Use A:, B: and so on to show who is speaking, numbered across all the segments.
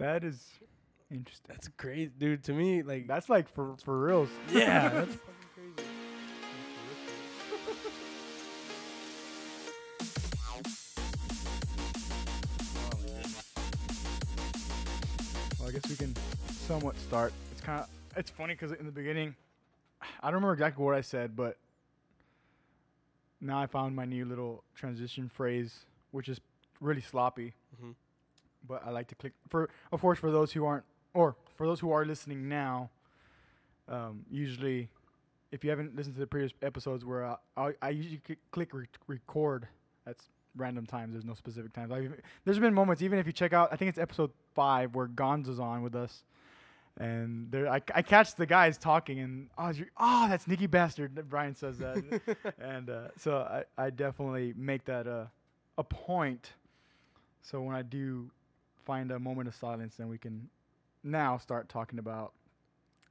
A: That is interesting.
B: That's crazy, dude. To me, like
A: That's like for for reals.
B: yeah, that's fucking crazy.
A: Well, I guess we can somewhat start. It's kind of it's funny because in the beginning, I don't remember exactly what I said, but now I found my new little transition phrase, which is really sloppy.
B: Mhm.
A: But I like to click for, of course, for those who aren't, or for those who are listening now. Um, usually, if you haven't listened to the previous episodes, where I, I, I usually click re- record. That's random times. There's no specific times. Like, there's been moments, even if you check out, I think it's episode five where Gonzo's on with us, and there I, I catch the guys talking, and oh, oh that's Nicky Bastard. Brian says that, and uh, so I, I definitely make that a a point. So when I do find a moment of silence, and we can now start talking about,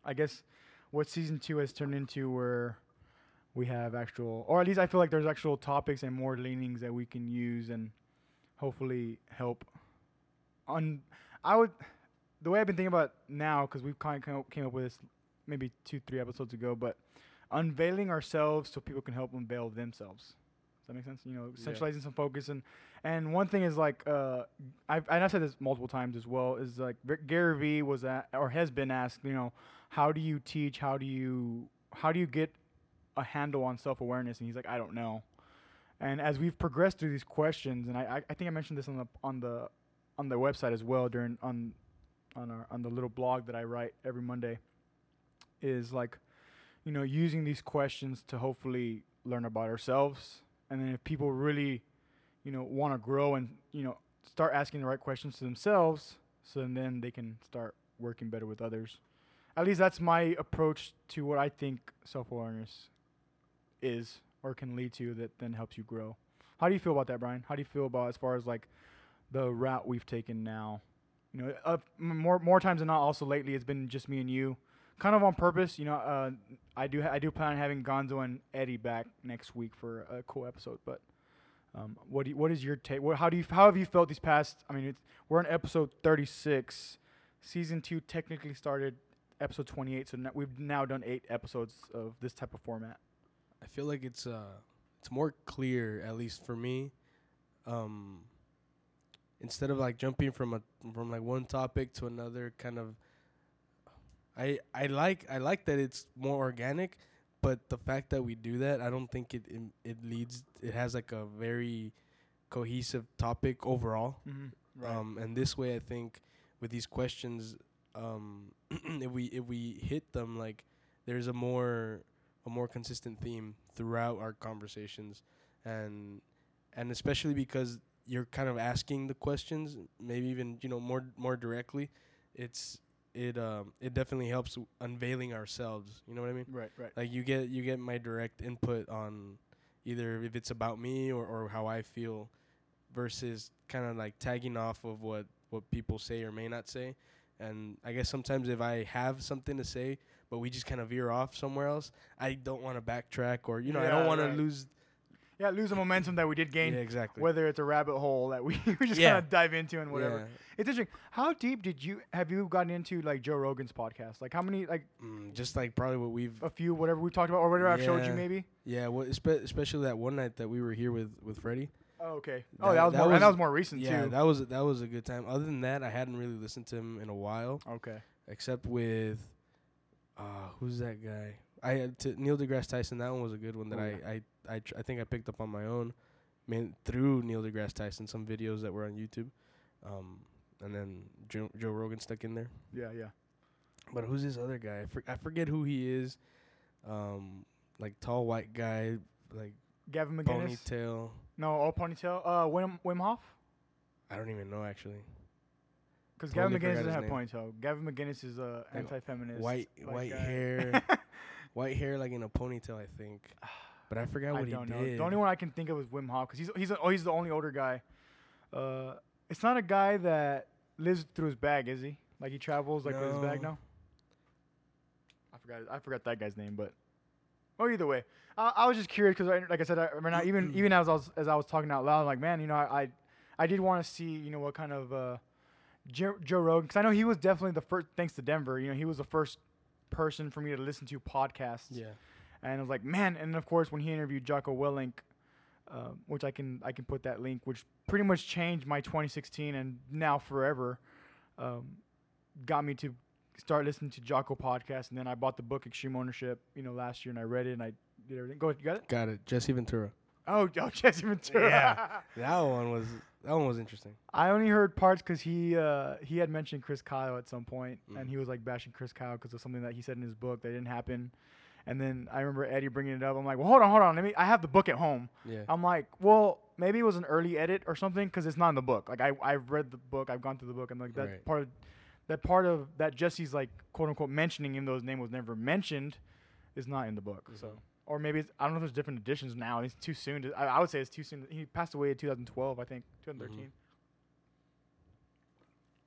A: I guess, what season two has turned into, where we have actual, or at least I feel like there's actual topics and more leanings that we can use and hopefully help. On, I would, the way I've been thinking about now, because we've kind of came up with this maybe two, three episodes ago, but unveiling ourselves so people can help unveil themselves. That make sense? You know,
B: Yeah.
A: centralizing some focus and and one thing is like uh, I've and I've said this multiple times as well is like Gary Vee was at, or has been asked, you know, how do you teach? How do you how do you get a handle on self awareness? And he's like, I don't know. And as we've progressed through these questions, and I, I, I think I mentioned this on the on the on the website as well during on on our on the little blog that I write every Monday, is like, you know, using these questions to hopefully learn about ourselves, and then if people really, you know, want to grow and you know start asking the right questions to themselves, so then they can start working better with others. At least that's my approach to what I think self awareness is or can lead to that then helps you grow. How do you feel about that, Brian? How do you feel about as far as like the route we've taken now? You know, uh, more more times than not. Also lately, it's been just me and you, kind of on purpose. You know, uh, I do ha- I do plan on having Gonzo and Eddie back next week for a cool episode. But um, what you, what is your take? What, how do you how have you felt these past? I mean, we're on episode thirty six. Season two technically started episode twenty eight, so n- we've now done eight episodes of this type of format.
B: I feel like it's uh it's more clear at least for me. Um instead of like jumping from a from like one topic to another kind of I I like I like that it's more organic, but the fact that we do that, I don't think it it, it leads it has like a very cohesive topic overall.
A: Mm-hmm.
B: Um, and this way, I think with these questions, um, if we if we hit them, like there's a more a more consistent theme throughout our conversations, and and especially because you're kind of asking the questions, maybe even you know more more directly, it's it um it definitely helps w- unveiling ourselves. You know what I mean?
A: right, right.
B: Like you get you get my direct input on either if it's about me or, or how I feel versus kind of like tagging off of what what people say or may not say. And I guess sometimes if I have something to say, but we just kind of veer off somewhere else, I don't want to backtrack or you know I don't want
A: right.
B: to lose.
A: Yeah, lose the momentum that we did gain.
B: Yeah, exactly.
A: Whether it's a rabbit hole that we, we just
B: Yeah.
A: kind of dive into and whatever.
B: Yeah.
A: It's interesting. How deep did you have you gotten into like Joe Rogan's podcast? Like how many like
B: Mm, just like probably what we've
A: a few whatever we talked about or whatever I've showed you maybe.
B: yeah, what espe- especially that one night that we were here with with Freddie.
A: Oh, okay. Oh,
B: That-
A: that was
B: that
A: more and
B: was-
A: that was more recent
B: Yeah,
A: too.
B: Yeah, that was that was a good time. Other than that, I hadn't really listened to him in a while.
A: okay.
B: except with uh who's that guy? I had to Neil deGrasse Tyson. That one was a good one that
A: Oh, yeah.
B: I I, tr- I think I picked up on my own, man through Neil deGrasse Tyson. Some videos that were on YouTube, um, and then Joe, Joe Rogan stuck in there.
A: Yeah, yeah.
B: But who's this other guy? I, for, I forget who he is. Um, like tall white guy, like
A: Gavin McInnes.
B: ponytail.
A: No, all ponytail. Uh, Wim Wim Hof.
B: I don't even know actually.
A: Because
B: Totally
A: Gavin
B: McInnes
A: doesn't have ponytail. Gavin McInnes is a
B: Like,
A: anti-feminist.
B: white white
A: guy.
B: hair, white hair like in a ponytail, I think. But I forgot
A: I
B: what he
A: don't know.
B: did.
A: The only one I can think of is Wim Hof because he's he's oh he's the only older guy. Uh, it's not a guy that lives through his bag, is he? Like he travels like with his bag now. I forgot I forgot that guy's name, but or either way, I, I was just curious because I, like I said, I, I mean, even even as I was as I was talking out loud, I'm like man, you know, I I, I did want to see you know what kind of uh, Joe, Joe Rogan, because I know he was definitely the first. Thanks to Denver, you know, he was the first person for me to listen to podcasts.
B: Yeah.
A: And I was like, man. And of course, when he interviewed Jocko Willink, um, which I can I can put that link, which pretty much changed my 2016 and now forever, um, got me to start listening to Jocko podcast. And then I bought the book Extreme Ownership, you know, last year, and I read it and I did everything. Go, ahead, you got it?
B: Got it. Jesse Ventura.
A: Oh, oh, Jesse Ventura.
B: Yeah. That one was that one was interesting.
A: I only heard parts because he uh, he had mentioned Chris Kyle at some point,
B: Mm.
A: and he was like bashing Chris Kyle because of something that he said in his book that didn't happen. And then I remember Eddie bringing it up. I'm like, well, hold on, hold on. Let me. I have the book at home.
B: Yeah.
A: I'm like, well, maybe it was an early edit or something because it's not in the book. Like I I've read the book. I've gone through the book. and like that
B: Right.
A: part of that part of that Jesse's like quote unquote mentioning him though his name was never mentioned is not in the book. So
B: Mhm.
A: or maybe it's, I don't know if there's different editions now. It's too soon. To, I, I would say it's too soon. He passed away in 2012, I think, 2013.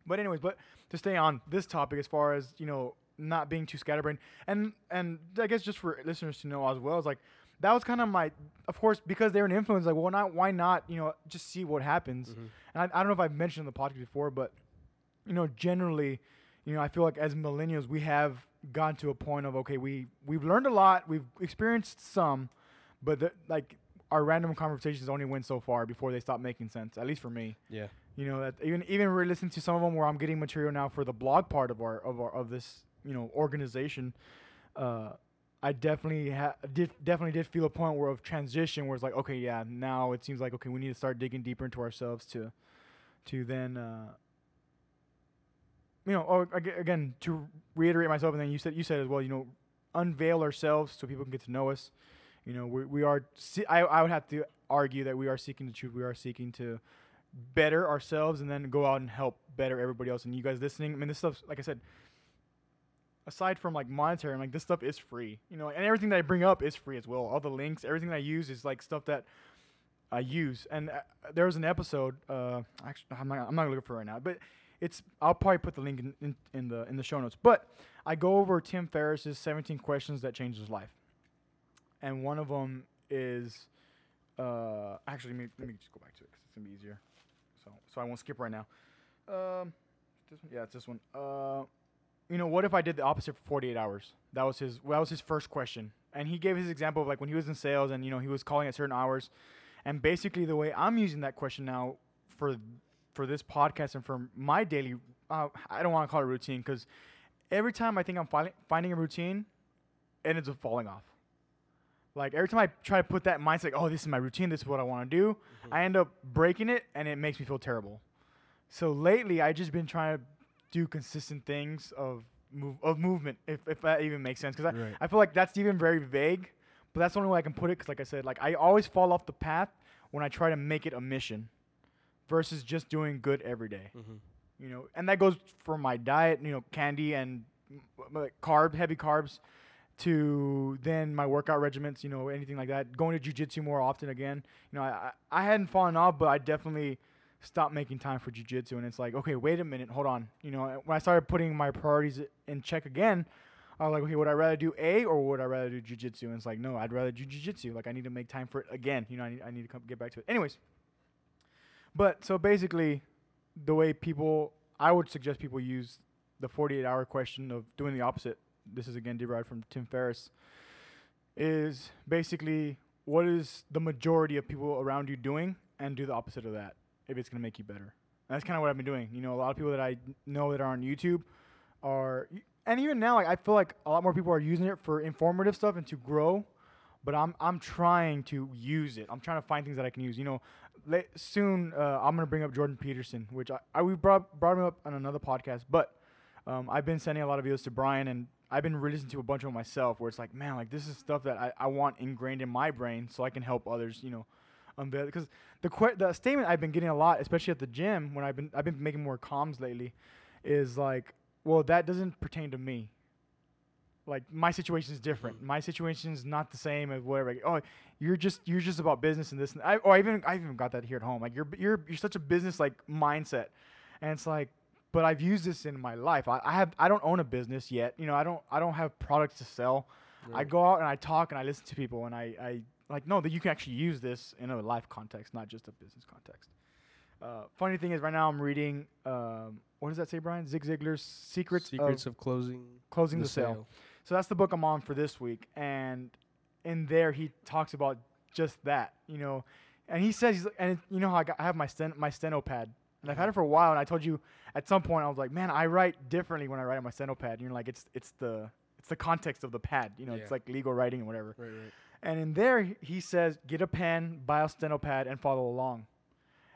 A: But anyways, but to stay on this topic, as far as you know, not being too scatterbrained, and and I guess just for listeners to know as well, is like that was kind of my, of course, because they're an influence. Like, well, not why not? You know, just see what happens.
B: Mhm.
A: And I, I don't know if I've mentioned the podcast before, but you know, generally, you know, I feel like as millennials, we have gotten to a point of okay, we we've learned a lot, we've experienced some, but the, like our random conversations only went so far before they stop making sense. At least for me,
B: Yeah.
A: you know, that even even re listening to some of them where I'm getting material now for the blog part of our of our of this you know organization. Uh, I definitely ha- did definitely did feel a point where of transition where it's like okay yeah now it seems like okay we need to start digging deeper into ourselves to to then uh, you know or again to reiterate myself and then you said you said as well you know unveil ourselves so people can get to know us you know we, we are I, I would have to argue that we are seeking the truth we are seeking to better ourselves and then go out and help better everybody else and you guys listening i mean this stuff like i said aside from like monetary like this stuff is free you know and everything that i bring up is free as well. All the links everything that i use is like stuff that i use. And uh, there was an episode uh actually i'm not, I'm not looking for it right now but it's i'll probably put the link in, in, in the in the show notes. But i go over tim ferriss's 17 questions that changed his life. And one of them is uh actually let me, let me just go back to it because it's gonna be easier. So so i won't skip right now. Um this one yeah it's this one. Uh you know, what if I did the opposite for 48 hours? That was his. That was his first question, and he gave his example of like when he was in sales, and you know he was calling at certain hours, and basically the way I'm using that question now for for this podcast and for my daily, uh, I don't want to call it routine because every time I think I'm fi- finding a routine, it ends up falling off. Like every time I try to put that mindset, like, oh, this is my routine, this is what I want to do, I end up breaking it, and it makes me feel terrible. So lately, I just been trying to do consistent things of move of movement, if, if that even makes sense. Because I,
B: Right.
A: I feel like that's even very vague, but that's the only way I can put it. Because like I said, like I always fall off the path when I try to make it a mission, versus just doing good every day.
B: Mhm.
A: You know, and that goes for my diet. You know, candy and like carb, heavy carbs, to then my workout regiments. You know, anything like that. Going to jujitsu more often again. You know, I I hadn't fallen off, but I definitely stopped making time for jujitsu. And it's like, okay, wait a minute, hold on. You know, when I started putting my priorities in check again, I was like, okay, would I rather do A or would I rather do jujitsu? And it's like, no, I'd rather do jujitsu. Like, I need to make time for it again. You know, I need, I need to come, get back to it. Anyways, but so basically, the way people, I would suggest people use the 48 hour question of doing the opposite. This is again derived from Tim Ferriss. Is basically what is the majority of people around you doing, and do the opposite of that if it's gonna make you better. And that's kind of what I've been doing. You know, a lot of people that I know that are on YouTube are, and even now, like I feel like a lot more people are using it for informative stuff and to grow. But I'm I'm trying to use it. I'm trying to find things that I can use. You know, la- soon uh, I'm gonna bring up Jordan Peterson, which I, I we brought brought him up on another podcast. But um, I've been sending a lot of videos to Brian, and I've been re-listening to a bunch of them myself. Where it's like, man, like this is stuff that I, I want ingrained in my brain, so I can help others. You know, unveil because the que- the statement I've been getting a lot, especially at the gym when I've been I've been making more comms lately, is like, well, that doesn't pertain to me. Like my situation is different.
B: Mhm.
A: My situation is not the same as whatever. Oh, you're just you're just about business and this and I or I even I even got that here at home. Like you're you're you're such a business like mindset, and it's like, but I've used this in my life. I, I have I don't own a business yet. You know, I don't I don't have products to sell. I go out and I talk and I listen to people and I, I like no that you can actually use this in a life context, not just a business context. Uh, funny thing is, right now I'm reading um, what does that say, Brian? Zig Ziglar's Secrets,
B: Secrets
A: of
B: of, closing
A: Closing the, Sale. So that's the book I'm on for this week, and in there he talks about just that, you know, and he says, he's, and you know how I, got, I have my sten my steno pad, and I've had it for a while, and I told you at some point I was like, man, I write differently when I write on my steno pad. and You know, like it's it's the it's the context of the pad, you know,
B: Yeah.
A: it's like legal writing and whatever.
B: Right, right.
A: And in there, he- says, get a pen, buy a steno pad, and follow along.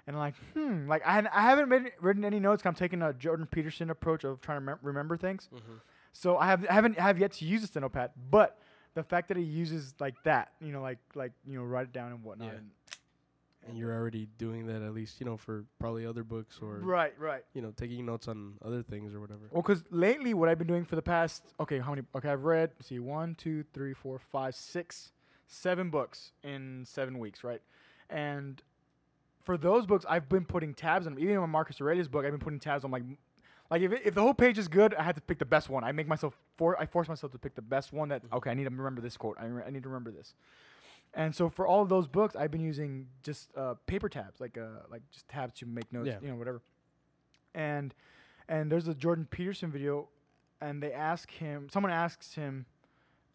A: And I'm like, hmm, like I, I haven't made, written any notes. I'm taking a Jordan Peterson approach of trying to mem- remember things.
B: Mhm.
A: So I have I haven't have yet to use a steno pad, but the fact that he uses like that, you know, like like you know, write it down and whatnot.
B: Yeah.
A: And,
B: And you're already doing that at least, you know, for probably other books or
A: right, right.
B: you know, taking notes on other things or whatever.
A: Well, because lately, what I've been doing for the past okay, how many? Okay, I've read. let's see, one, two, three, four, five, six, seven books in seven weeks, right? And for those books, I've been putting tabs on. them. Even on Marcus Aurelius' book, I've been putting tabs on. Like, like if it, if the whole page is good, I have to pick the best one. I make myself for I force myself to pick the best one. That okay, I need to remember this quote. I, re- I need to remember this. And so for all of those books, I've been using just uh, paper tabs, like uh, like just tabs to make notes,
B: Yeah.
A: you know, whatever. And and there's a Jordan Peterson video, and they ask him. Someone asks him,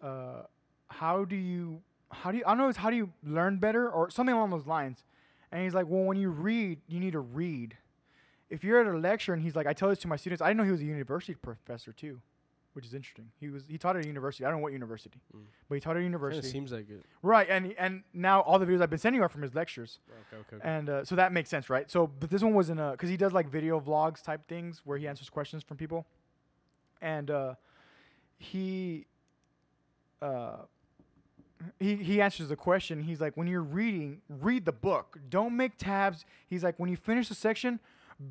A: uh, "How do you? How do you? I don't know. It's how do you learn better or something along those lines?" And he's like, "Well, when you read, you need to read. If you're at a lecture, and he's like, I tell this to my students. I didn't know he was a university professor too, which is interesting. He was he taught at a university. I don't know what university,
B: Mm.
A: but he taught at a university.
B: of seems like it.
A: Right, and and now all the videos I've been sending are from his lectures,
B: Okay, okay. okay.
A: and uh, so that makes sense, right? So, but this one wasn't a because he does like video vlogs type things where he answers questions from people, and uh, he uh, he he answers the question. He's like, when you're reading, read the book. Don't make tabs. He's like, when you finish a section,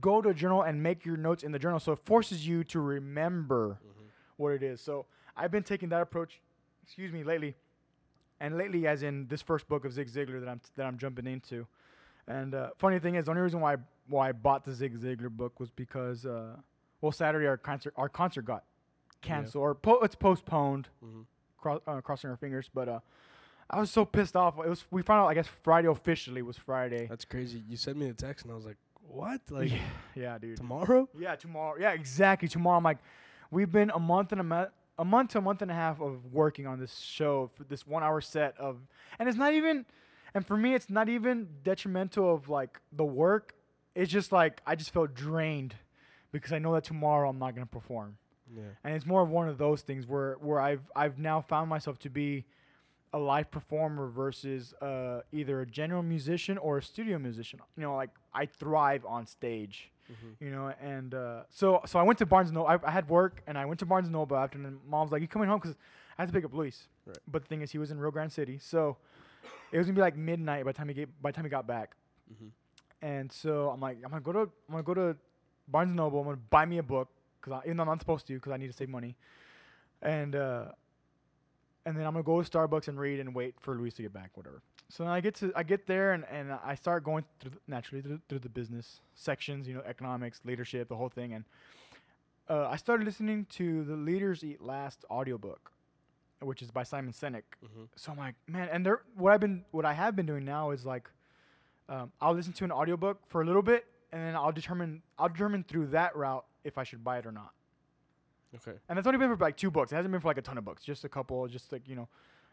A: go to a journal and make your notes in the journal. So it forces you to remember
B: Mhm.
A: what it is. So I've been taking that approach, excuse me, lately, and lately, as in this first book of Zig Ziglar that I'm that I'm jumping into. And uh, funny thing is, the only reason why why I bought the Zig Ziglar book was because uh, well, Saturday our concert our concert got canceled or po- it's postponed.
B: Mhm.
A: Cro- uh, crossing our fingers, but uh, I was so pissed off. It was we found out I guess Friday officially was Friday.
B: That's crazy. You sent me a text and I was like, "What? Like
A: yeah, yeah, dude.
B: tomorrow?"
A: Yeah, tomorrow. Yeah, exactly. Tomorrow. I'm like, we've been a month and a month, a month to a month and a half of working on this show for this one hour set of, and it's not even, and for me, it's not even detrimental of like the work. It's just like I just felt drained because I know that tomorrow I'm not gonna perform,
B: Yeah.
A: and it's more of one of those things where where I've I've now found myself to be a live performer versus uh, either a general musician or a studio musician. You know, like I thrive on stage
B: Mm-hmm.
A: you know and uh, so so i went to barnes noble I, I had work and i went to barnes noble after and mom's like you coming home because i had to pick up luis
B: Right.
A: but the thing is he was in rio grande city so it was gonna be like midnight by the time he get by the time he got back
B: Mm-hmm.
A: and so i'm like i'm gonna go to i'm gonna go to barnes noble i'm gonna buy me a book because even though i'm not supposed to because i need to save money and uh and then i'm gonna go to starbucks and read and wait for luis to get back whatever so then I get to I get there and, and I start going through the, naturally through, through the business sections, you know, economics, leadership, the whole thing, and uh, I started listening to the Leaders Eat Last audiobook, which is by Simon Sinek.
B: Mm-hmm.
A: So I'm like, man, and there what I've been what I have been doing now is like, um, I'll listen to an audiobook for a little bit, and then I'll determine I'll determine through that route if I should buy it or not.
B: Okay.
A: And that's only been for like two books. It hasn't been for like a ton of books, just a couple, just like you know,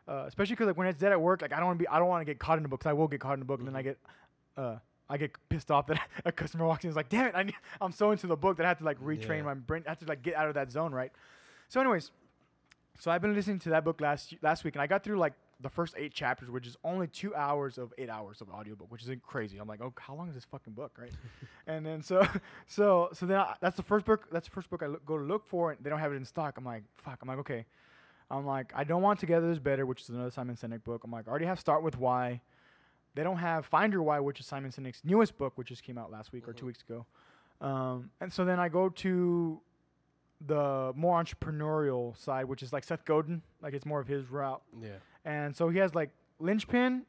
A: uh, especially because like when it's dead at work, like I don't want to be, I don't want to get caught in the book. 'cause I will get caught in the book, and then I
B: Mhm.
A: get, uh, I get pissed off that a customer walks in and is like, damn it, I need, I'm so into the book that I have to like retrain
B: Yeah.
A: my brain, I have to like get out of that zone, right? So, anyways, so I've been listening to that book last last week, and I got through like the first eight chapters, which is only two hours of eight hours of audiobook, which is crazy. I'm like, oh, how long is this fucking book, right? and then so so so then I, that's the first book. That's the first book I look, go to look for, and they don't have it in stock. I'm like, fuck. I'm like, okay. I'm like, I don't want Together is Better, which is another Simon Sinek book. I'm like, I already have Start with Why. They don't have Find Your Why, which is Simon Sinek's newest book, which just came out last week or two
B: Mhm.
A: weeks ago. Um, and so then I go to the more entrepreneurial side, which is like Seth Godin, like it's more of his route.
B: Yeah.
A: And so he has like linchpin,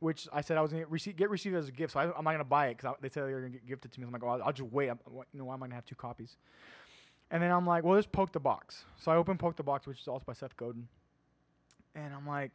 A: which I said I was gonna receive, get received as a gift. So I, I'm not gonna buy it because they said they were gonna get gifted to me. I'm like, oh, I'll, I'll just wait. I'm, you know, why am I gonna have two copies? And then I'm like, well, let's poke the box. So I open poke the box, which is also by Seth Godin. And I'm like,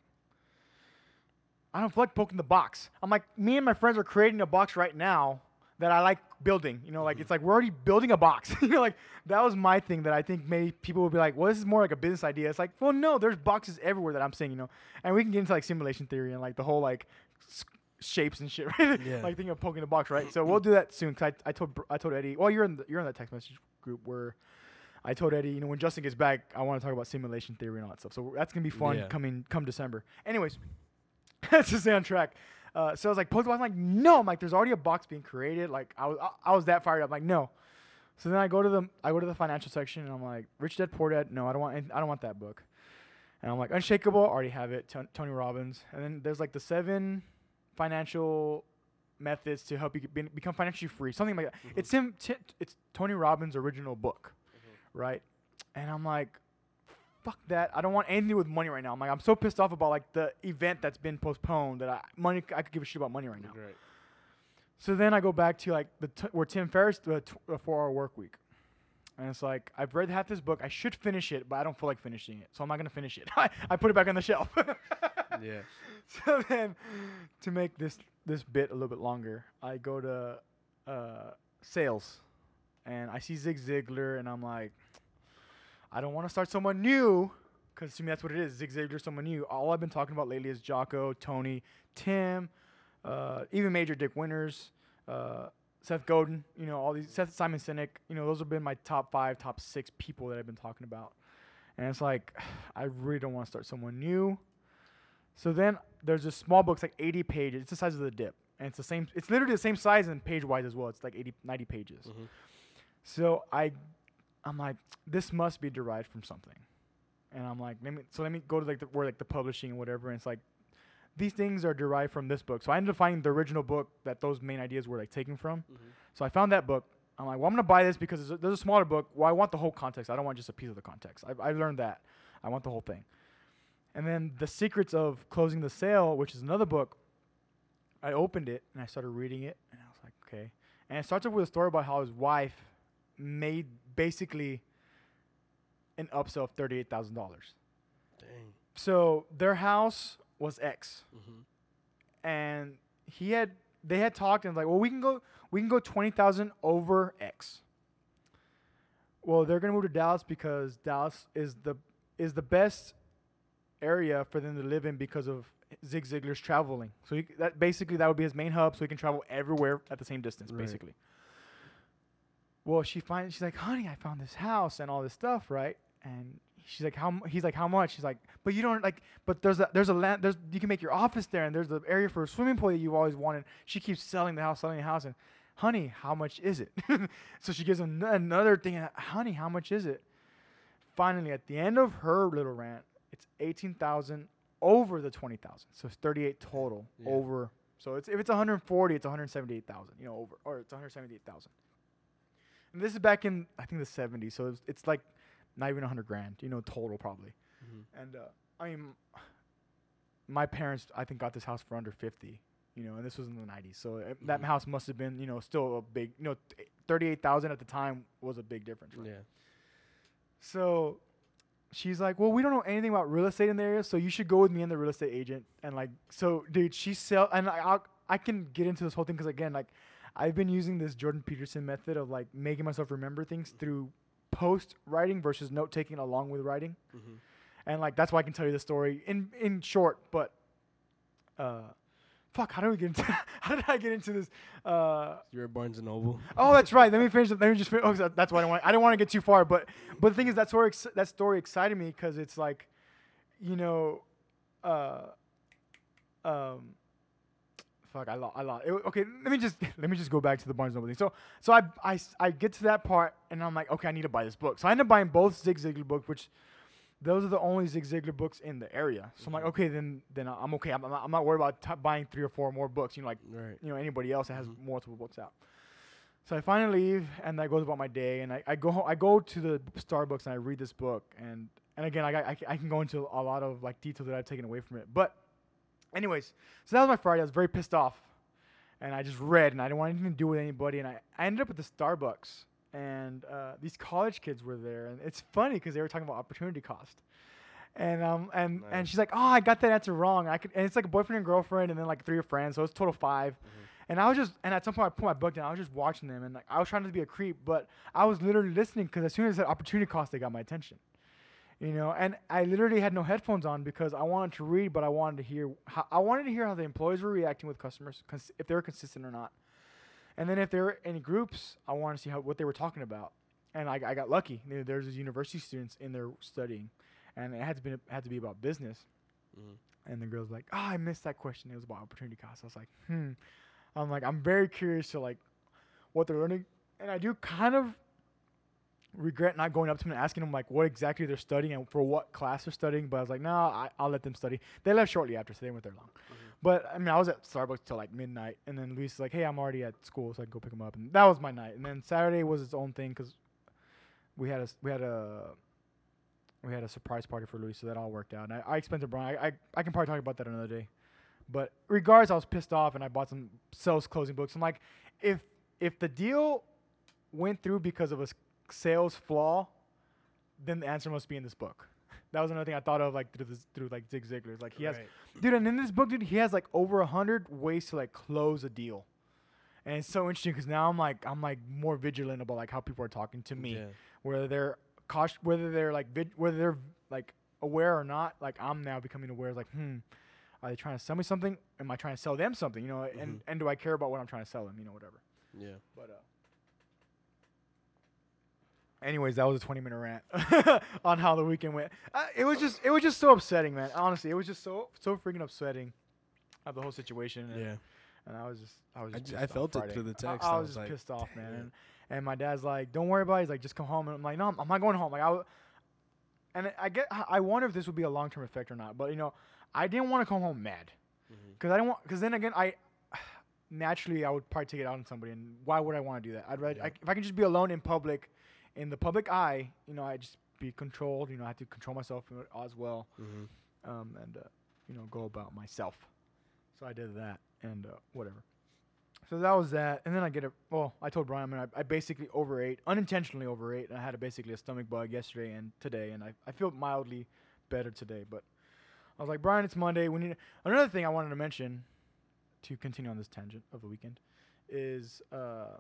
A: I don't feel like poking the box. I'm like, me and my friends are creating a box right now that I like building. You know, like
B: Mhm.
A: it's like we're already building a box. you know, like that was my thing that I think maybe people would be like, well, this is more like a business idea. It's like, well, no, there's boxes everywhere that I'm seeing. You know, and we can get into like simulation theory and like the whole like s- shapes and shit, right?
B: Yeah.
A: like thinking of poking the box, right? So we'll do that soon. Cause I, I told I told Eddie, well, you're in the, you're in that text message group where. I told Eddie, you know, when Justin gets back, I want to talk about simulation theory and all that stuff. So that's gonna be fun
B: Yeah.
A: coming come December. Anyways, to stay on track. Uh, so I was like, Pokemon. I'm like, no. I'm like, there's already a box being created. Like, I was, I, I was that fired up. like, no. So then I go to the, I go to the financial section, and I'm like, Rich Dad Poor Dad. No, I don't want, I don't want that book. And I'm like, Unshakable. Already have it. Ton- Tony Robbins. And then there's like the seven financial methods to help you be, become financially free. Something like that.
B: Mhm.
A: It's him. T- it's Tony Robbins' original book, right? And I'm like, fuck that. I don't want anything to do with money right now. I'm like, I'm so pissed off about like the event that's been postponed that I money I could give a shit about money right now.
B: Right.
A: So then I go back to like the t- where Tim Ferriss the t- the four hour work week, and it's like I've read half this book. I should finish it, but I don't feel like finishing it, so I'm not gonna finish it. I, I put it back on the shelf.
B: Yeah.
A: So then, to make this this bit a little bit longer, I go to uh, sales, and I see Zig Ziglar, and I'm like, I don't want to start someone new, because to me that's what it is. Zig Ziglar, someone new. All I've been talking about lately is Jocko, Tony, Tim, uh, even Major Dick Winters, uh, Seth Godin. You know all these Seth Simon Sinek. You know those have been my top five, top six people that I've been talking about, and it's like I really don't want to start someone new. So then there's a small book, it's like 80 pages. It's the size of the dip. And it's the same, it's literally the same size and page wise as well. It's like 80, 90 pages.
B: Mhm.
A: So I, I'm like, this must be derived from something. And I'm like, let me, so let me go to like the, where like the publishing and whatever. And it's like, these things are derived from this book. So I ended up finding the original book that those main ideas were like taken from.
B: Mhm.
A: So I found that book. I'm like, well, I'm gonna buy this because there's a, there's a smaller book. Well, I want the whole context. I don't want just a piece of the context. I, I learned that. I want the whole thing. And then the secrets of closing the sale, which is another book. I opened it and I started reading it, and I was like, okay. And it starts off with a story about how his wife made basically an upsell of thirty-eight thousand dollars.
B: Dang.
A: So their house was X
B: Mhm.
A: and he had they had talked and was like, well, we can go we can go twenty thousand over X. Well, they're gonna move to Dallas because Dallas is the is the best area for them to live in because of Zig Ziglar's traveling. So he, that basically that would be his main hub, so he can travel everywhere at the same distance,
B: Right.
A: basically. Well, she finds she's like, honey, I found this house and all this stuff, right? And she's like, how? He's like, how much? She's like, but you don't like. But there's a there's a land there's you can make your office there, and there's the area for a swimming pool that you've always wanted. She keeps selling the house, selling the house, and honey, how much is it? so she gives him an- another thing, and, honey, how much is it? Finally, at the end of her little rant, it's eighteen thousand over the twenty thousand, so it's thirty eight total
B: Yeah.
A: over. So it's if it's one hundred forty, it's one hundred seventy eight thousand, you know, over or it's one hundred seventy eight thousand. And this is back in I think the seventies, so it's, it's like not even a hundred grand, you know, total probably.
B: Mhm.
A: And uh, I mean, my parents I think got this house for under fifty, you know, and this was in the nineties, so it, that house must have been, you know, still a big, you know, thirty eight thousand at the time was a big difference. Right?
B: Yeah.
A: So she's like, "Well, we don't know anything about real estate in the area, so you should go with me and the real estate agent." And like, so dude, she sell, and I I'll, I can get into this whole thing because again, like, I've been using this Jordan Peterson method of like making myself remember things through post writing versus note taking along with writing,
B: Mhm.
A: and like that's why I can tell you the story in in short. But, uh, fuck, how do we get into? how did I get into this? Uh,
B: You're at Barnes and Noble.
A: Oh, that's right. Let me finish. Let me just. Finish. Oh, that's why I want. I don't want to get too far, but but the thing is, that story ex- that story excited me because it's like, you know, uh, um, fuck. I lost. I lost. It, okay, let me just let me just go back to the Barnes Noble thing. So so I, I, I get to that part and I'm like, okay, I need to buy this book. So I end up buying both Zig Ziglar books, which those are the only Zig Ziglar books in the area. So I'm like,
B: Mhm.
A: okay, then then I'm okay. I'm, I'm not, I'm not worried about t- buying three or four more books. You know, like
B: Right.
A: you know anybody else that has
B: Mhm.
A: multiple books out. So I finally leave, and I goes about my day, and I, I go ho- I go to the Starbucks and I read this book, and and again I, I, I can go into a lot of like detail that I've taken away from it, but anyways, so that was my Friday. I was very pissed off, and I just read, and I didn't want anything to do with anybody, and I, I ended up at the Starbucks, and uh, these college kids were there, and it's funny because they were talking about opportunity cost. And um and and she's like, oh, I got that answer wrong. I could, and it's like a boyfriend and girlfriend, and then like three of friends, so it's total 5
B: Mhm.
A: And I was just, and at some point I put my book down. I was just watching them, and like I was trying to be a creep, but I was literally listening because as soon as that opportunity cost, they got my attention. You know, and I literally had no headphones on because I wanted to read, but I wanted to hear how I wanted to hear how the employees were reacting with customers, cons- if they were consistent or not. And then if there were any groups, I wanted to see how what they were talking about. And I, I got lucky. There- There's these university students in there studying, and it had to be had to be about business.
B: Mhm.
A: And the girl's like, "Oh, I missed that question. It was about opportunity cost." I was like, "Hmm." I'm like, I'm very curious to like what they're learning, and I do kind of regret not going up to them and asking them like what exactly they're studying and for what class they're studying. But I was like, no, I, I'll let them study. They left shortly after, so they weren't there long. Mm-hmm. But I mean, I was at Starbucks till like midnight, and then Luis was like, "Hey, I'm already at school, so I can go pick them up." And that was my night. And then Saturday was its own thing because we had a we had a we had a surprise party for Luis, so that all worked out. And I, I explained to Brian, I, I I can probably talk about that another day. But regardless, I was pissed off, and I bought some sales closing books. I'm like, if if the deal went through because of a s- sales flaw, then the answer must be in this book. That was another thing I thought of, like through this, through like Zig Ziglar's. Like he has
B: Right.
A: dude and in this book dude he has like over a hundred ways to like close a deal and it's so interesting because now i'm like i'm like more vigilant about like how people are talking to me
B: Yeah.
A: whether they're cautious whether they're like vid- whether they're like aware or not like i'm now becoming aware like hmm are they trying to sell me something am i trying to sell them something you know and
B: Mhm.
A: and do i care about what i'm trying to sell them you know whatever
B: Yeah.
A: but uh anyways that was a 20 minute rant on how the weekend went uh, it was just it was just so upsetting man honestly it was just so so freaking upsetting of the whole situation and,
B: Yeah.
A: and i was just i was
B: I
A: just
B: j-
A: pissed
B: I
A: off
B: felt it through the text.
A: i,
B: I
A: was,
B: was
A: just
B: like,
A: pissed off man
B: "Damn."
A: and, and my dad's like don't worry about it he's like just come home and i'm like no i'm, I'm not going home like i w- and i get i wonder if this would be a long-term effect or not but you know i didn't want to come home mad because I didn't want. Because then again, I naturally I would probably take it out on somebody, and why would I want to do that? I'd rather
B: Yeah.
A: I, if I can just be alone in public, in the public eye, you know, I just be controlled. You know, I had to control myself as well,
B: Mhm.
A: um, and uh, you know, go about myself. So I did that, and uh, whatever. So that was that, and then I get a. Well, I told Brian, I, mean, I, I basically overate, unintentionally overate, and I had a, basically a stomach bug yesterday and today, and I, I feel mildly better today, but I was like, Brian, it's Monday. We need another thing I wanted to mention to continue on this tangent of the weekend is uh,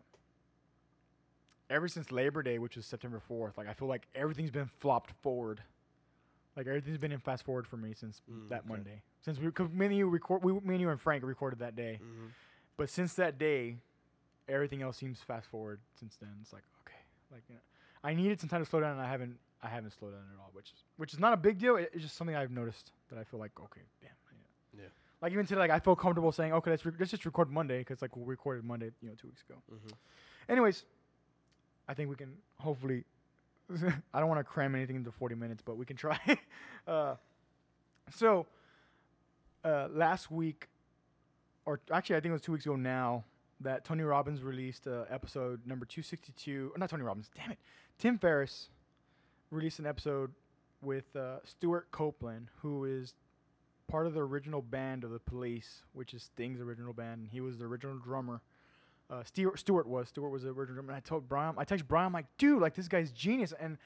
A: ever since Labor Day, which was September fourth, like I feel like everything's been flopped forward. Like everything's been in fast forward for me since
B: Mm,
A: that
B: okay.
A: Monday. Since we, cause me and you record, we, me and you and Frank recorded that day.
B: Mhm.
A: But since that day, everything else seems fast forward since then. It's like okay, like you know, I needed some time to slow down, and I haven't. I haven't slowed down at all, which is which is not a big deal. It- It's just something I've noticed that I feel like okay, damn. Yeah.
B: Yeah.
A: Like even today, like I feel comfortable saying okay, let's re- let's just record Monday because like we recorded Monday, you know, two weeks ago.
B: Mhm.
A: Anyways, I think we can hopefully. I don't want to cram anything into 40 minutes, but we can try. uh, so, uh, last week, or actually, I think it was two weeks ago now, that Tony Robbins released uh, episode number 262. Or not Tony Robbins, damn it. Tim Ferriss released an episode with uh, Stewart Copeland, who is part of the original band of the Police, which is Sting's original band. And he was the original drummer. Uh, Stewart, Stewart was. Stewart was the original drummer. And I told Brian, I texted Brian, I'm like, dude, like this guy's genius. And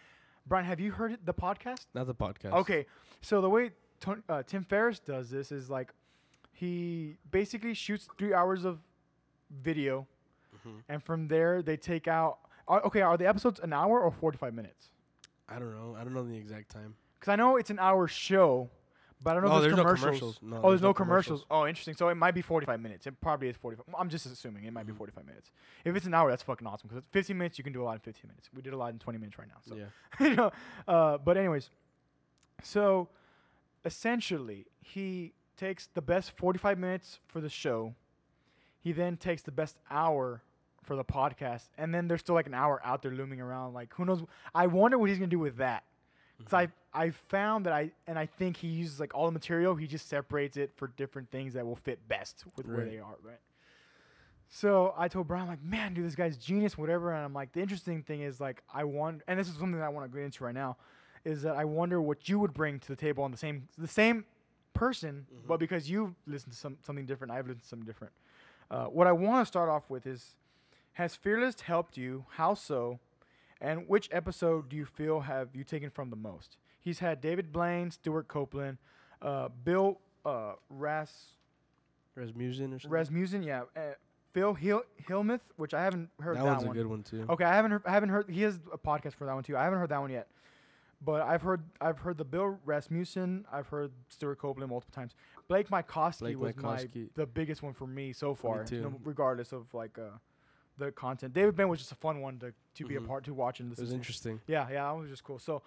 A: Brian, have you heard the podcast?
B: Not the podcast.
A: Okay, so the way Ton- uh, Tim Ferriss does this is like he basically shoots three hours of video,
B: Mhm.
A: and from there they take out. Are, okay, are the episodes an hour or forty-five minutes?
B: I don't know. I don't know the exact time.
A: Because I know it's an hour show, but I don't know
B: Oh,
A: if there's,
B: there's no
A: commercials.
B: commercials. No,
A: oh, there's,
B: there's
A: no
B: no
A: commercials.
B: commercials.
A: Oh, interesting. So it might be forty-five minutes. It probably is forty-five. I'm just assuming it might be
B: Mhm.
A: forty-five minutes. If it's an hour, that's fucking awesome. Because fifteen minutes, you can do a lot in fifteen minutes. We did a lot in twenty minutes right now. So
B: Yeah.
A: you know. Uh, but anyways, so essentially, he takes the best 45 minutes for the show. He then takes the best hour for the podcast, and then there's still like an hour out there looming around. Like who knows? I wonder what he's gonna do with that. Because I I found that I and I think he uses like all the material. He just separates it for different things that will fit best with where they are. Right. So I told Brian, I'm like, man, dude, this guy's genius, whatever. And I'm like, the interesting thing is like, I want, and this is something that I want to get into right now, is that I wonder what you would bring to the table on the same, the same person, but
B: Mhm.
A: because you listen to some something different, I've listened to something different. Uh, what I want to start off with is, has Fearless helped you? How so? And which episode do you feel have you taken from the most? He's had David Blaine, Stewart Copeland, uh, Bill uh, Ras
B: Rasmussen or something.
A: Rasmussen, yeah. Uh, Phil Hill Hellmuth, which I haven't heard
B: that,
A: that,
B: one's
A: one.
B: a good one too.
A: Okay, I haven't heard, I haven't heard. He has a podcast for that one too. I haven't heard that one yet, but I've heard I've heard the Bill Rasmussen. I've heard Stewart Copeland multiple times. Blake Mycoskie
B: Blake
A: was my the biggest one for me so far,
B: too.
A: no- regardless of like uh, the content. David Ben was just a fun one to to be a
B: Mhm.
A: part to watch and
B: It was
A: to.
B: interesting.
A: Yeah, yeah, that was just cool. So,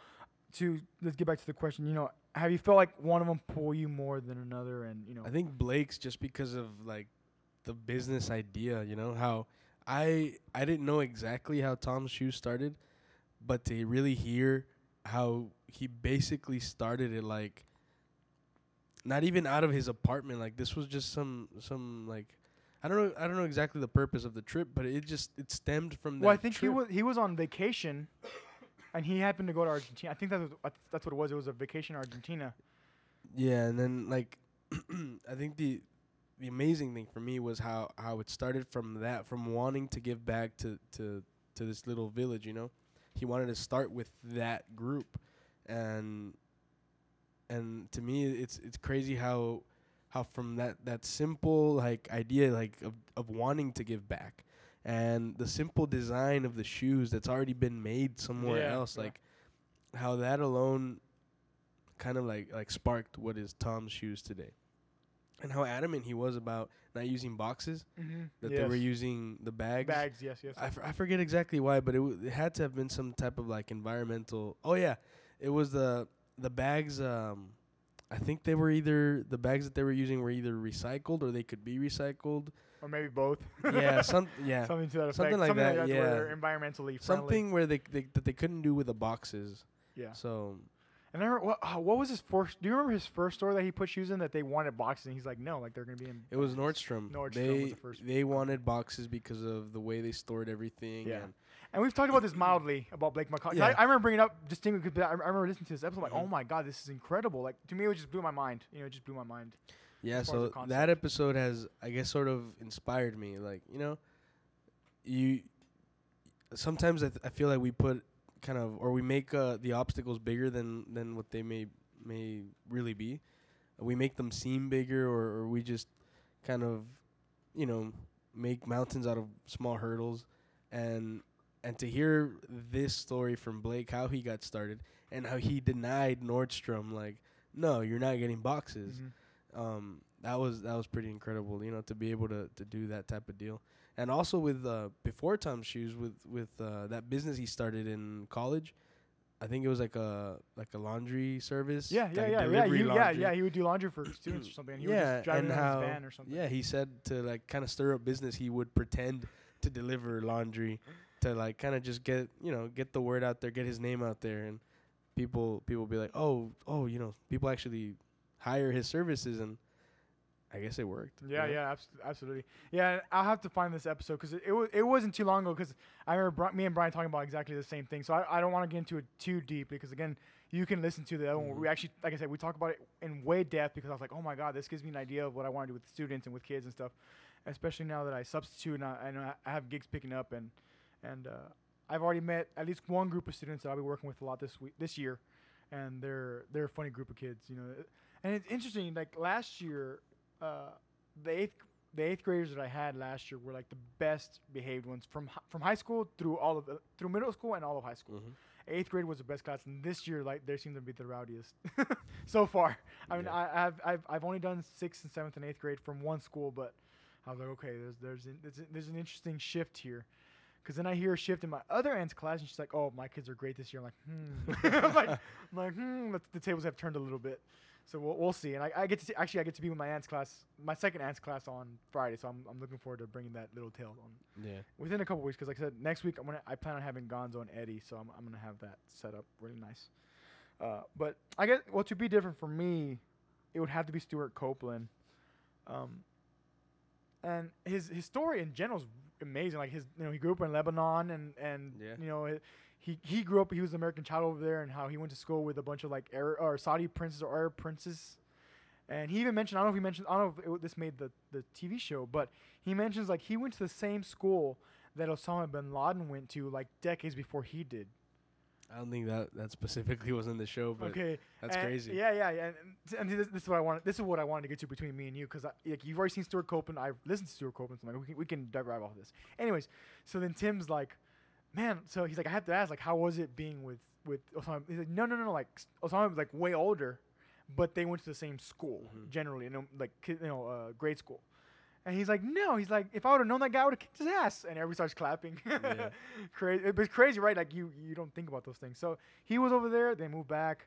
A: to let's get back to the question. You know, have you felt like one of them pull you more than another? And you know,
B: I think Blake's just because of like the business idea, you know, how I I didn't know exactly how Tom's shoes started, but to really hear how he basically started it like not even out of his apartment, like this was just some some like I don't know I don't know exactly the purpose of the trip, but it just it stemmed from that
A: well, I think he was he was on vacation, and he happened to go to Argentina. I think that was that's what it was. It was a vacation in Argentina.
B: Yeah, and then like I think the the amazing thing for me was how how it started from that from wanting to give back to to to this little village, you know. He wanted to start with that group and and to me it's it's crazy how how from that that simple like idea like of of wanting to give back and the simple design of the shoes that's already been made somewhere
A: Yeah,
B: else
A: yeah.
B: like how that alone kind of like like sparked what is Tom's shoes today. And how adamant he was about not using boxes,
A: Mm-hmm.
B: that they were using the bags.
A: bags. Yes, yes.
B: I, f- I forget exactly why, but it, w- it had to have been some type of like environmental. Oh yeah, it was the the bags. Um, I think they were either the bags that they were using were either recycled or they could be recycled.
A: or maybe both.
B: yeah, some yeah
A: something to that effect.
B: Something like that,
A: where
B: yeah.
A: they're environmentally friendly.
B: something where they, they that they couldn't do with the boxes.
A: Yeah.
B: So
A: And I remember what uh, what was his first? Do you remember his first store that he put shoes in that they wanted boxes and he's like, no, like they're gonna be in.
B: It was Nordstrom.
A: Nordstrom was the first
B: they wanted boxes because of the way they stored everything.
A: Yeah.
B: And
A: And we've talked about this mildly about Blake McCollum.
B: Yeah.
A: I, I remember bringing up distinctly because I, I remember listening to this episode. like,
B: Mhm.
A: oh my god, this is incredible. Like to me, it just blew my mind. You know, it just blew my mind.
B: yeah,
A: as far as the
B: so that episode has I guess sort of inspired me. Like you know, you sometimes I, th- I feel like we put kind of or we make uh, the obstacles bigger than than what they may may really be. We make them seem bigger, or, or we just kind of you know make mountains out of small hurdles and and to hear this story from Blake how he got started and how he denied Nordstrom like no you're not getting boxes
A: Mhm.
B: um that was that was pretty incredible you know to be able to to do that type of deal and also with uh before Tom's shoes with with uh that business he started in college I think it was like a like a laundry service
A: Yeah, yeah,
B: like
A: yeah, yeah, you, yeah, yeah. He would do laundry for students or something. And he would
B: Yeah,
A: just drive
B: and how
A: his van or something.
B: Yeah, he said to like kind of stir up business, he would pretend to deliver laundry to like kind of just get you know get the word out there, get his name out there, and people people be like, oh oh you know people actually hire his services, and I guess it worked.
A: Yeah,
B: know?
A: yeah, abs- absolutely. Yeah, I'll have to find this episode because it, it, was, it wasn't too long ago because I remember Bri- me and Brian talking about exactly the same thing. So I, I don't want to get into it too deep because, again, you can listen to the other one. We
B: Mhm.
A: actually, like I said, we talk about it in way depth because I was like, oh my God, this gives me an idea of what I want to do with students and with kids and stuff, especially now that I substitute and I, I know I have gigs picking up and, and uh, I've already met at least one group of students that I'll be working with a lot this week, this year, and they're they're a funny group of kids, you know. And it's interesting. Like last year, uh, the eighth the eighth graders that I had last year were like the best behaved ones from from high school through all of the, through middle school and all of high school.
B: Mhm.
A: Eighth grade was the best class, and this year like they seem to be the rowdiest so far. I mean,
B: Yeah.
A: I, I've I've I've only done sixth and seventh and eighth grade from one school, but I was like, okay, there's there's an, there's an interesting shift here. Cause then I hear a shift in my other aunt's class, and she's like, "Oh, my kids are great this year." I'm like, "Hmm." I'm like, I'm like, "Hmm." The, the tables have turned a little bit, so we'll, we'll see. And I, I get to see, actually I get to be with my aunt's class, my second aunt's class on Friday, so I'm, I'm looking forward to bringing that little tale on
B: Yeah.
A: within a couple weeks. Cause like I said, next week I'm gonna I plan on having Gonzo and Eddie, so I'm I'm gonna have that set up really nice. Uh, but I guess well to be different for me, it would have to be Stewart Copeland. Um, and his his story in general is amazing. Like his you know he grew up in Lebanon and and
B: Yeah.
A: you know it, he he grew up he was an American child over there and how he went to school with a bunch of like Arab, or Saudi princes or Arab princes. And he even mentioned I don't know if he mentioned I don't know if it, this made the the TV show, but he mentions like he went to the same school that Osama bin Laden went to like decades before he did.
B: I don't think that that specifically was in the show, but
A: okay,
B: that's
A: and-
B: crazy.
A: Yeah, yeah, yeah. And, and this, this is what I wanted. This is what I wanted to get to between me and you, because like you've already seen Stewart Copeland. I've listened to Stewart Copeland. So I'm like, we can, we can derive off this. Anyways, so then Tim's like, man. So he's like, I have to ask, like, how was it being with with Osama? He's like, no, no, no. Like Osama was like way older, but they went to the same school
B: Mhm.
A: generally, you know, like you know, uh, grade school. And he's like, no. He's like, if I would have known that guy, I would have kicked his ass. And everybody starts clapping.
B: Yeah.
A: crazy. It was crazy, right? Like you, you don't think about those things. So he was over there. They moved back,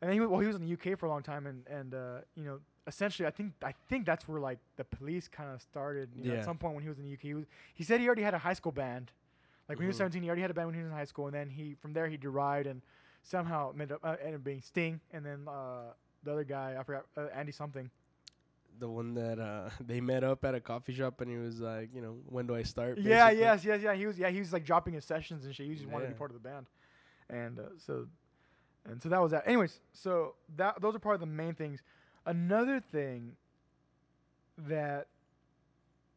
A: and then he was, well, he was in the UK for a long time, and and uh, you know, essentially, I think I think that's where like the police kind of started. You know, At some point when he was in the UK, he was he said he already had a high school band. Like when he was
B: Mhm.
A: 17, he already had a band when he was in high school, and then he from there he derived and somehow ended up, uh, ended up being Sting, and then uh, the other guy I forgot uh, Andy something.
B: The one that uh, they met up at a coffee shop, and he was like, you know, when do I start?
A: Yeah,
B: basically.
A: yes, yes, yeah. He was yeah he was like dropping his sessions and shit. He just wanted to be part of the band, and uh, so and so that was that. Anyways, so that those are part of the main things. Another thing that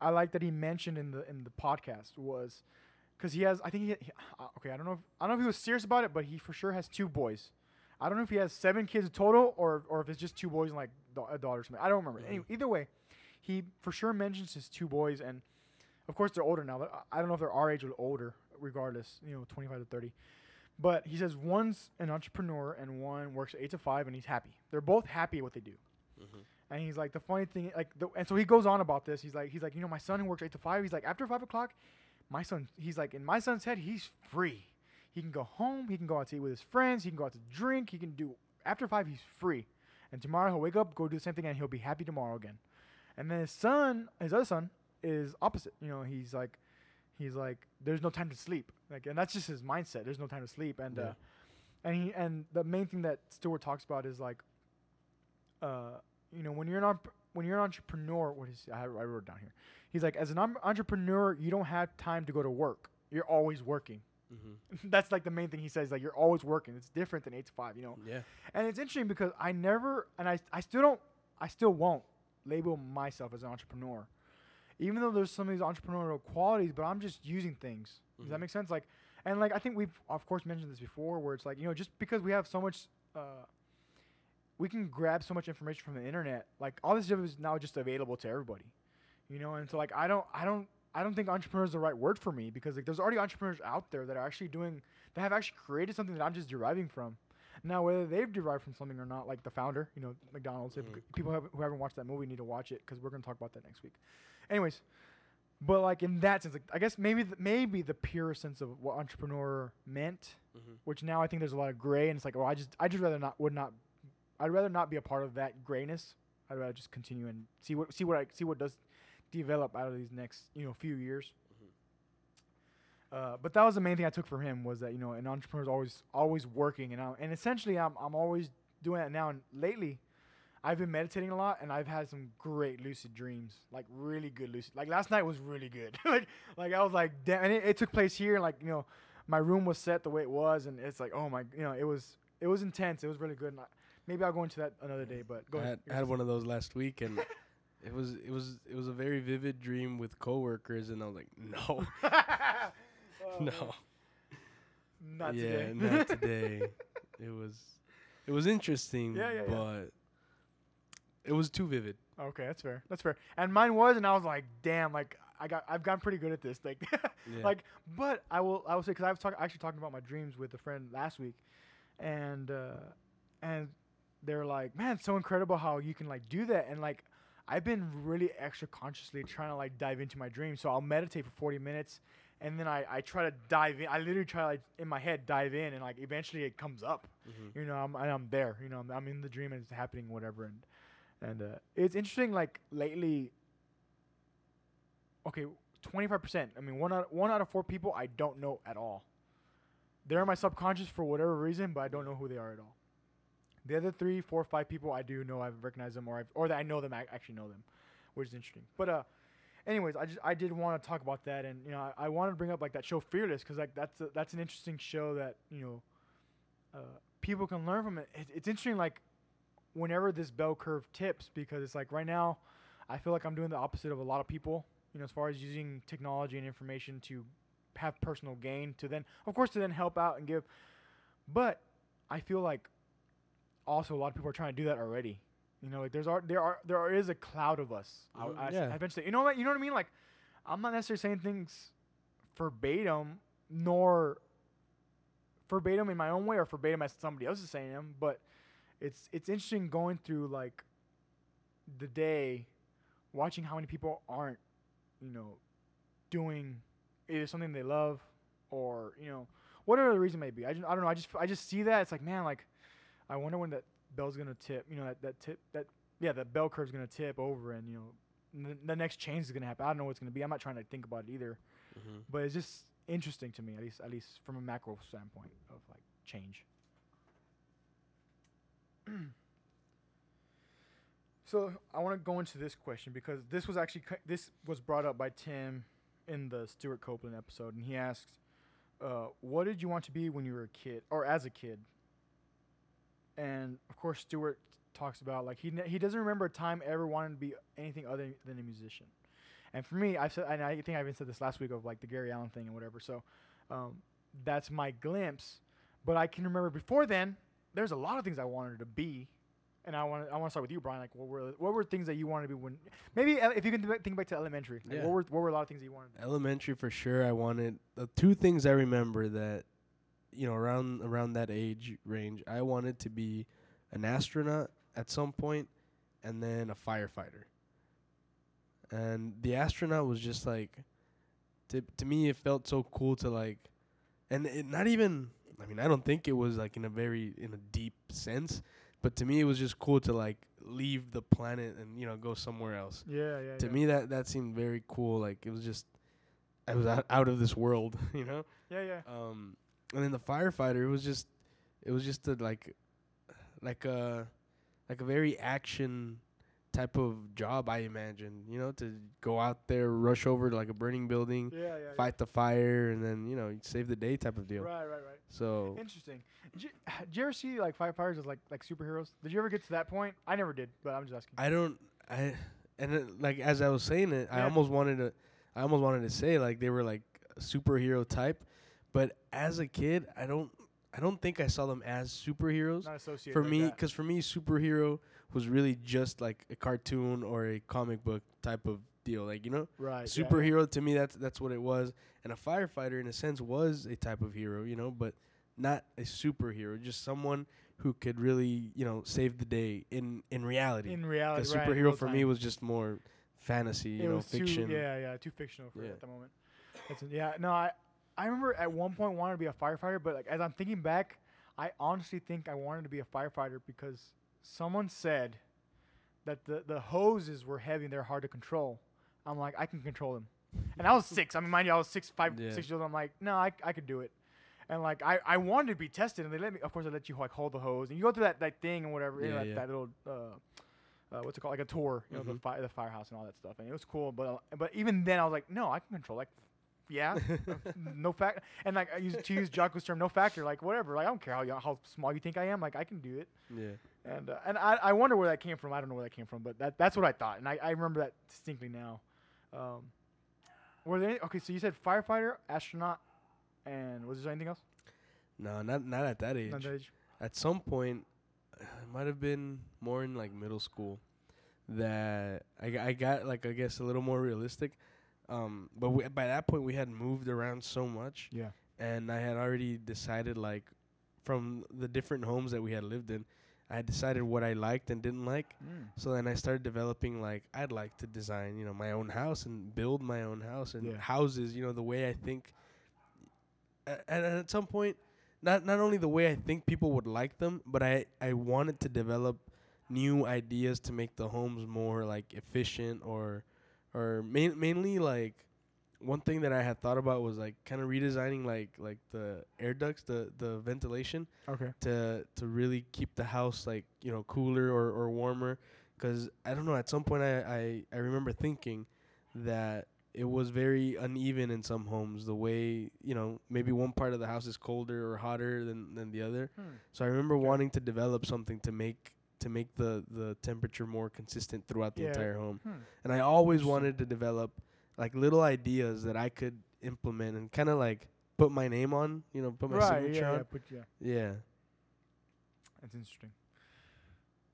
A: I like that he mentioned in the in the podcast was because he has I think he, he uh, okay I don't know if, I don't know if he was serious about it, but he for sure has two boys. I don't know if he has seven kids total or or if it's just two boys and like a daughter or something. I don't remember.
B: Mhm.
A: Anyway, either way, he for sure mentions his two boys and of course they're older now. I don't know if they're our age or older. Regardless, you know, 25 to 30. But he says one's an entrepreneur and one works eight to five, and he's happy. They're both happy at what they do.
B: Mhm.
A: And he's like, the funny thing, like, the, and so he goes on about this. He's like, he's like, you know, my son who works eight to five. He's like, after five o'clock, my son, he's like, in my son's head, he's free. He can go home. He can go out to eat with his friends. He can go out to drink. He can do after five. He's free. And tomorrow he'll wake up, go do the same thing, and he'll be happy tomorrow again. And then his son, his other son, is opposite. You know, he's like, he's like, there's no time to sleep. Like, and that's just his mindset. There's no time to sleep. And
B: Yeah.
A: uh, and he and the main thing that Stewart talks about is like, uh, you know, when you're an when you're an entrepreneur, what is I, I wrote it down here. He's like, as an entrepreneur, you don't have time to go to work. You're always working.
B: Mhm.
A: that's like the main thing he says. Like, you're always working. It's different than eight to five. You know.
B: Yeah.
A: And it's interesting because I never, and I, I still don't, I still won't label myself as an entrepreneur, even though there's some of these entrepreneurial qualities. But I'm just using things. Does that
B: Mhm.
A: make sense? Like, and like I think we've of course mentioned this before, where it's like you know just because we have so much, uh, we can grab so much information from the internet. Like all this stuff is now just available to everybody, you know. And so like I don't, I don't. I don't think entrepreneur is the right word for me because like there's already entrepreneurs out there that are actually doing that have actually created something that I'm just deriving from. Now, whether they've derived from something or not, like the founder, you know, McDonald's. If
B: Mhm.
A: people have, who haven't watched that movie need to watch it because we're gonna talk about that next week. Anyways, but like in that sense, like I guess maybe the, maybe the pure sense of what entrepreneur meant,
B: Mhm.
A: which now I think there's a lot of gray, and it's like, oh, I just I just rather not would not, I'd rather not be a part of that grayness. I'd rather just continue and see what see what I see what does develop out of these next you know few years. Uh, but that was the main thing I took from him was that you know an entrepreneur is always always working. And I'm, and essentially I'm I'm always doing that now. And lately I've been meditating a lot and I've had some great lucid dreams like really good lucid like last night was really good. Like like I was like damn and it, it took place here like you know my room was set the way it was and it's like oh my you know it was it was intense. It was really good. And I, maybe I'll go into that another day but go
B: I
A: ahead.
B: had, I had one of those last week, and it was it was it was a very vivid dream with coworkers, and I was like, no,
A: Oh,
B: no,
A: not
B: yeah,
A: today
B: not today. It was it was interesting,
A: Yeah, yeah, yeah.
B: but it was too vivid.
A: Okay, that's fair. That's fair. And mine was, and I was like, damn, like I got, I've gotten pretty good at this. Like,
B: Yeah.
A: like, but I will, I will say, because I was talking, actually talking about my dreams with a friend last week, and uh, and they're like, man, it's so incredible how you can like do that, and like. I've been really extra consciously trying to like dive into my dreams. So I'll meditate for 40 minutes and then I, I try to dive in. I literally try to like in my head dive in and like eventually it comes up
B: Mhm.
A: you know I'm, I'm there you know I'm, I'm in the dream and it's happening whatever and and uh, it's interesting like lately okay 25% i mean one out one out of four people i don't know at all they're in my subconscious for whatever reason but i don't know who they are at all the other three four five people i do know i've recognized them or I've, or that i know them i actually know them which is interesting but uh anyways i just i did want to talk about that and you know i, I wanted to bring up like that show fearless because like that's a, that's an interesting show that you know uh, people can learn from it. it. It's interesting, like whenever this bell curve tips, because it's like right now, I feel like I'm doing the opposite of a lot of people. You know, as far as using technology and information to have personal gain, to then, of course, to then help out and give. But I feel like also a lot of people are trying to do that already. You know, like there's are there are there is a cloud of us. I,
B: Mhm,
A: I,
B: yeah.
A: I eventually, you know what you know what I mean? Like I'm not necessarily saying things verbatim nor verbatim in my own way or verbatim as somebody else is saying them, but it's it's interesting going through like the day, watching how many people aren't, you know, doing either something they love or you know whatever the reason may be. I just, I don't know. I just I just see that it's like man, like I wonder when that bell's gonna tip. You know that that tip that yeah that bell curve's gonna tip over and you know n- the next change is gonna happen. I don't know what's gonna be. I'm not trying to think about it either,
B: Mm-hmm.
A: but it's just interesting to me at least at least from a macro standpoint of like change. so I want to go into this question because this was actually this was brought up by Tim in the Stewart Copeland episode, and he asks, uh, "What did you want to be when you were a kid, or as a kid?" And of course, Stewart talks about like he ne- he doesn't remember a time ever wanting to be anything other than a musician. And for me, I've said, and I think I even said this last week of like the Gary Allan thing and whatever. So um, that's my glimpse. But I can remember before then, there's a lot of things I wanted to be. And I want to I want to start with you, Brian. Like, what were what were things that you wanted to be when maybe ele- if you can think back- think back to elementary, like,
B: Yeah.
A: what were what were a lot of things that you wanted?
B: Elementary for sure. I wanted the two things I remember that, you know, around around that age range, I wanted to be an astronaut at some point, and then a firefighter. And the astronaut was just like, to to me, it felt so cool to like, and it not even. I mean, I don't think it was like in a very in a deep sense, but to me, it was just cool to like leave the planet and you know go somewhere else
A: Yeah, yeah.
B: to
A: yeah.
B: me that that seemed very cool like it was just i was out, out of this world you know
A: yeah, yeah.
B: um and then the firefighter it was just it was just a like like a like a very action type of job i imagine you know to go out there rush over to like a burning building
A: Yeah, yeah. yeah.
B: fight the fire and then you know save the day type of deal
A: Right, right, right.
B: so
A: Interesting. Did you, did you ever see like firefighters as like like superheroes? Did you ever get to that point? I never did, but I'm just asking.
B: I don't I and it, like as I was saying it, I almost wanted to I almost wanted to say like they were like superhero type, but as a kid, I don't I don't think I saw them as superheroes.
A: Not associated
B: For
A: like
B: me, because for me, superhero was really just like a cartoon or a comic book type of deal. Like you know,
A: right? yeah, yeah.
B: superhero to me that's that's what it was. And a firefighter, in a sense, was a type of hero. You know, but not a superhero, just someone who could really you know save the day in in reality.
A: in reality, right, in
B: superhero
A: real
B: for me was just more fantasy,
A: it
B: you know, fiction.
A: Too, yeah, yeah, too fictional for
B: Yeah.
A: at the moment. That's yeah, no, I I remember at one point wanting to be a firefighter, but like as I'm thinking back, I honestly think I wanted to be a firefighter because someone said that the the hoses were heavy and they're hard to control. I'm like, I can control them, and I was six. I mean, mind you, I was six, five,
B: Yeah.
A: six years old. I'm like, no, I I could do it. And like I, I wanted to be tested, and they let me. Of course, they let you like hold the hose, and you go through that, that thing and whatever, you know,
B: Yeah,
A: that,
B: yeah.
A: that little uh, uh, what's it called, like a tour, you know, the
B: Mhm.
A: fire, the firehouse and all that stuff, and it was cool. But uh, but even then, I was like, no, I can control. Like, yeah, uh, no fact, and like I use to use Jocko's term, no factor. Like whatever. Like I don't care how y- how small you think I am. Like I can do it.
B: yeah.
A: And uh, and I, I wonder where that came from. I don't know where that came from, but that that's what I thought, and I, I remember that distinctly now. Um, were there any, okay? So you said firefighter, astronaut, and was there anything else?
B: No, not not at that age.
A: Not that age?
B: At some point, it might have been more in like middle school that I, I got like I guess a little more realistic. Um, but we, by that point we had moved around so much,
A: Yeah.
B: and I had already decided like from the different homes that we had lived in, I had decided what I liked and didn't like.
A: Mm.
B: So then I started developing like I'd like to design, you know, my own house and build my own house and
A: Yeah.
B: houses, you know, the way I think. A- And at some point, not not only the way I think people would like them, but I I wanted to develop new ideas to make the homes more like efficient or or main, mainly like one thing that I had thought about was like kind of redesigning like like the air ducts, the the ventilation
A: Okay.
B: to to really keep the house like you know cooler or, or warmer because i don't know at some point I, I i remember thinking that it was very uneven in some homes the way you know maybe one part of the house is colder or hotter than than the other
A: Hmm.
B: so i remember wanting to develop something to make to make the the temperature more consistent throughout the
A: Yeah.
B: entire home
A: Hmm.
B: and I always wanted to develop like little ideas that I could implement and kind of like put my name on, you know, put my
A: right.
B: signature
A: Yeah.
B: on.
A: Yeah. Put, yeah.
B: Yeah.
A: That's interesting.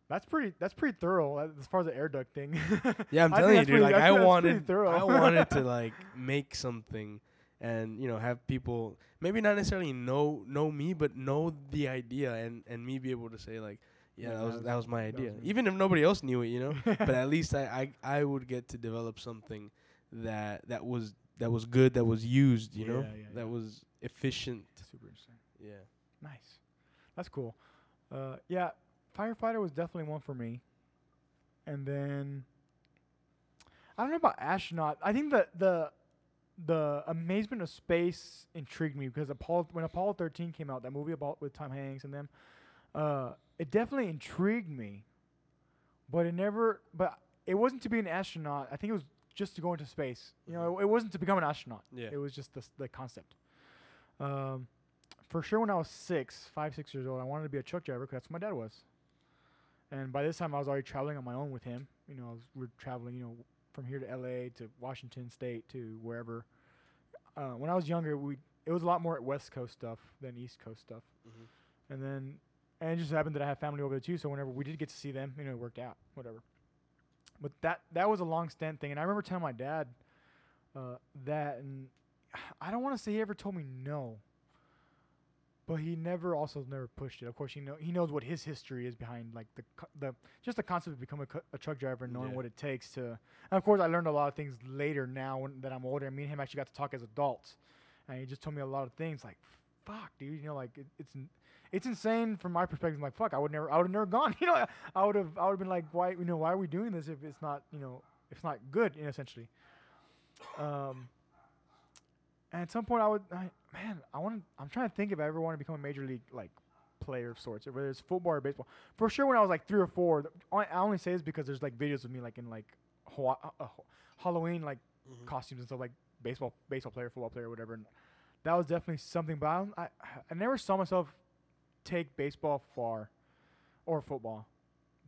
A: That's pretty. That's pretty thorough uh, as far as the air duct thing.
B: Yeah, I'm telling you, dude. Like
A: I
B: I
A: think that's pretty
B: wanted. I wanted to like make something, and you know, have people maybe not necessarily know know me, but know the idea, and and me be able to say like, yeah,
A: Yeah,
B: that was
A: was-
B: that was my
A: that was
B: idea,
A: me.
B: even if nobody else knew it, you know. but at least I, I I would get to develop something that that was that was good, that was used, you know,
A: Yeah, yeah,
B: that was efficient.
A: Super interesting.
B: Yeah.
A: Nice. That's cool. Uh, yeah, firefighter was definitely one for me. And then I don't know about astronaut. I think the the the amazement of space intrigued me because Apollo when Apollo 13 came out, that movie about with Tom Hanks and them, uh, it definitely intrigued me. But it never. But it wasn't to be an astronaut. I think it was just to go into space. You know, it, it wasn't to become an astronaut.
B: Yeah.
A: It was just the the concept. Um, for sure, when I was six, five, six years old, I wanted to be a truck driver 'cause that's what my dad was. And by this time, I was already traveling on my own with him. You know, I was, we're traveling, you know, from here to L.A. to Washington State to wherever. Uh, when I was younger, we it was a lot more at West Coast stuff than East Coast stuff.
B: Mhm.
A: And then, and it just happened that I have family over there too. So whenever we did get to see them, you know, it worked out, whatever. But that that was a long stint thing, and I remember telling my dad uh, that, and I don't want to say he ever told me no, but he never also never pushed it. Of course, he know he knows what his history is behind like the co- the just the concept of becoming a, a truck driver and knowing
B: Yeah.
A: what it takes to. And of course, I learned a lot of things later now when, that I'm older. And me and him actually got to talk as adults, and he just told me a lot of things like, "Fuck, dude," you know, like it, it's it's insane from my perspective. I'm Like, fuck, I would never, I would have never gone. You know, I would have, I would have been like, why, you know, why are we doing this if it's not, you know, if it's not good, you know, essentially. Um, and at some point, I would, I, man, I want, I'm trying to think if I ever want to become a major league like player of sorts, whether it's football or baseball. For sure, when I was like three or four, I only say this because there's like videos of me like in like Hawa- uh, uh, Halloween like
B: Mhm.
A: costumes and stuff like baseball, baseball player, football player, whatever. And that was definitely something. But I, don't- I, I never saw myself take baseball far or football,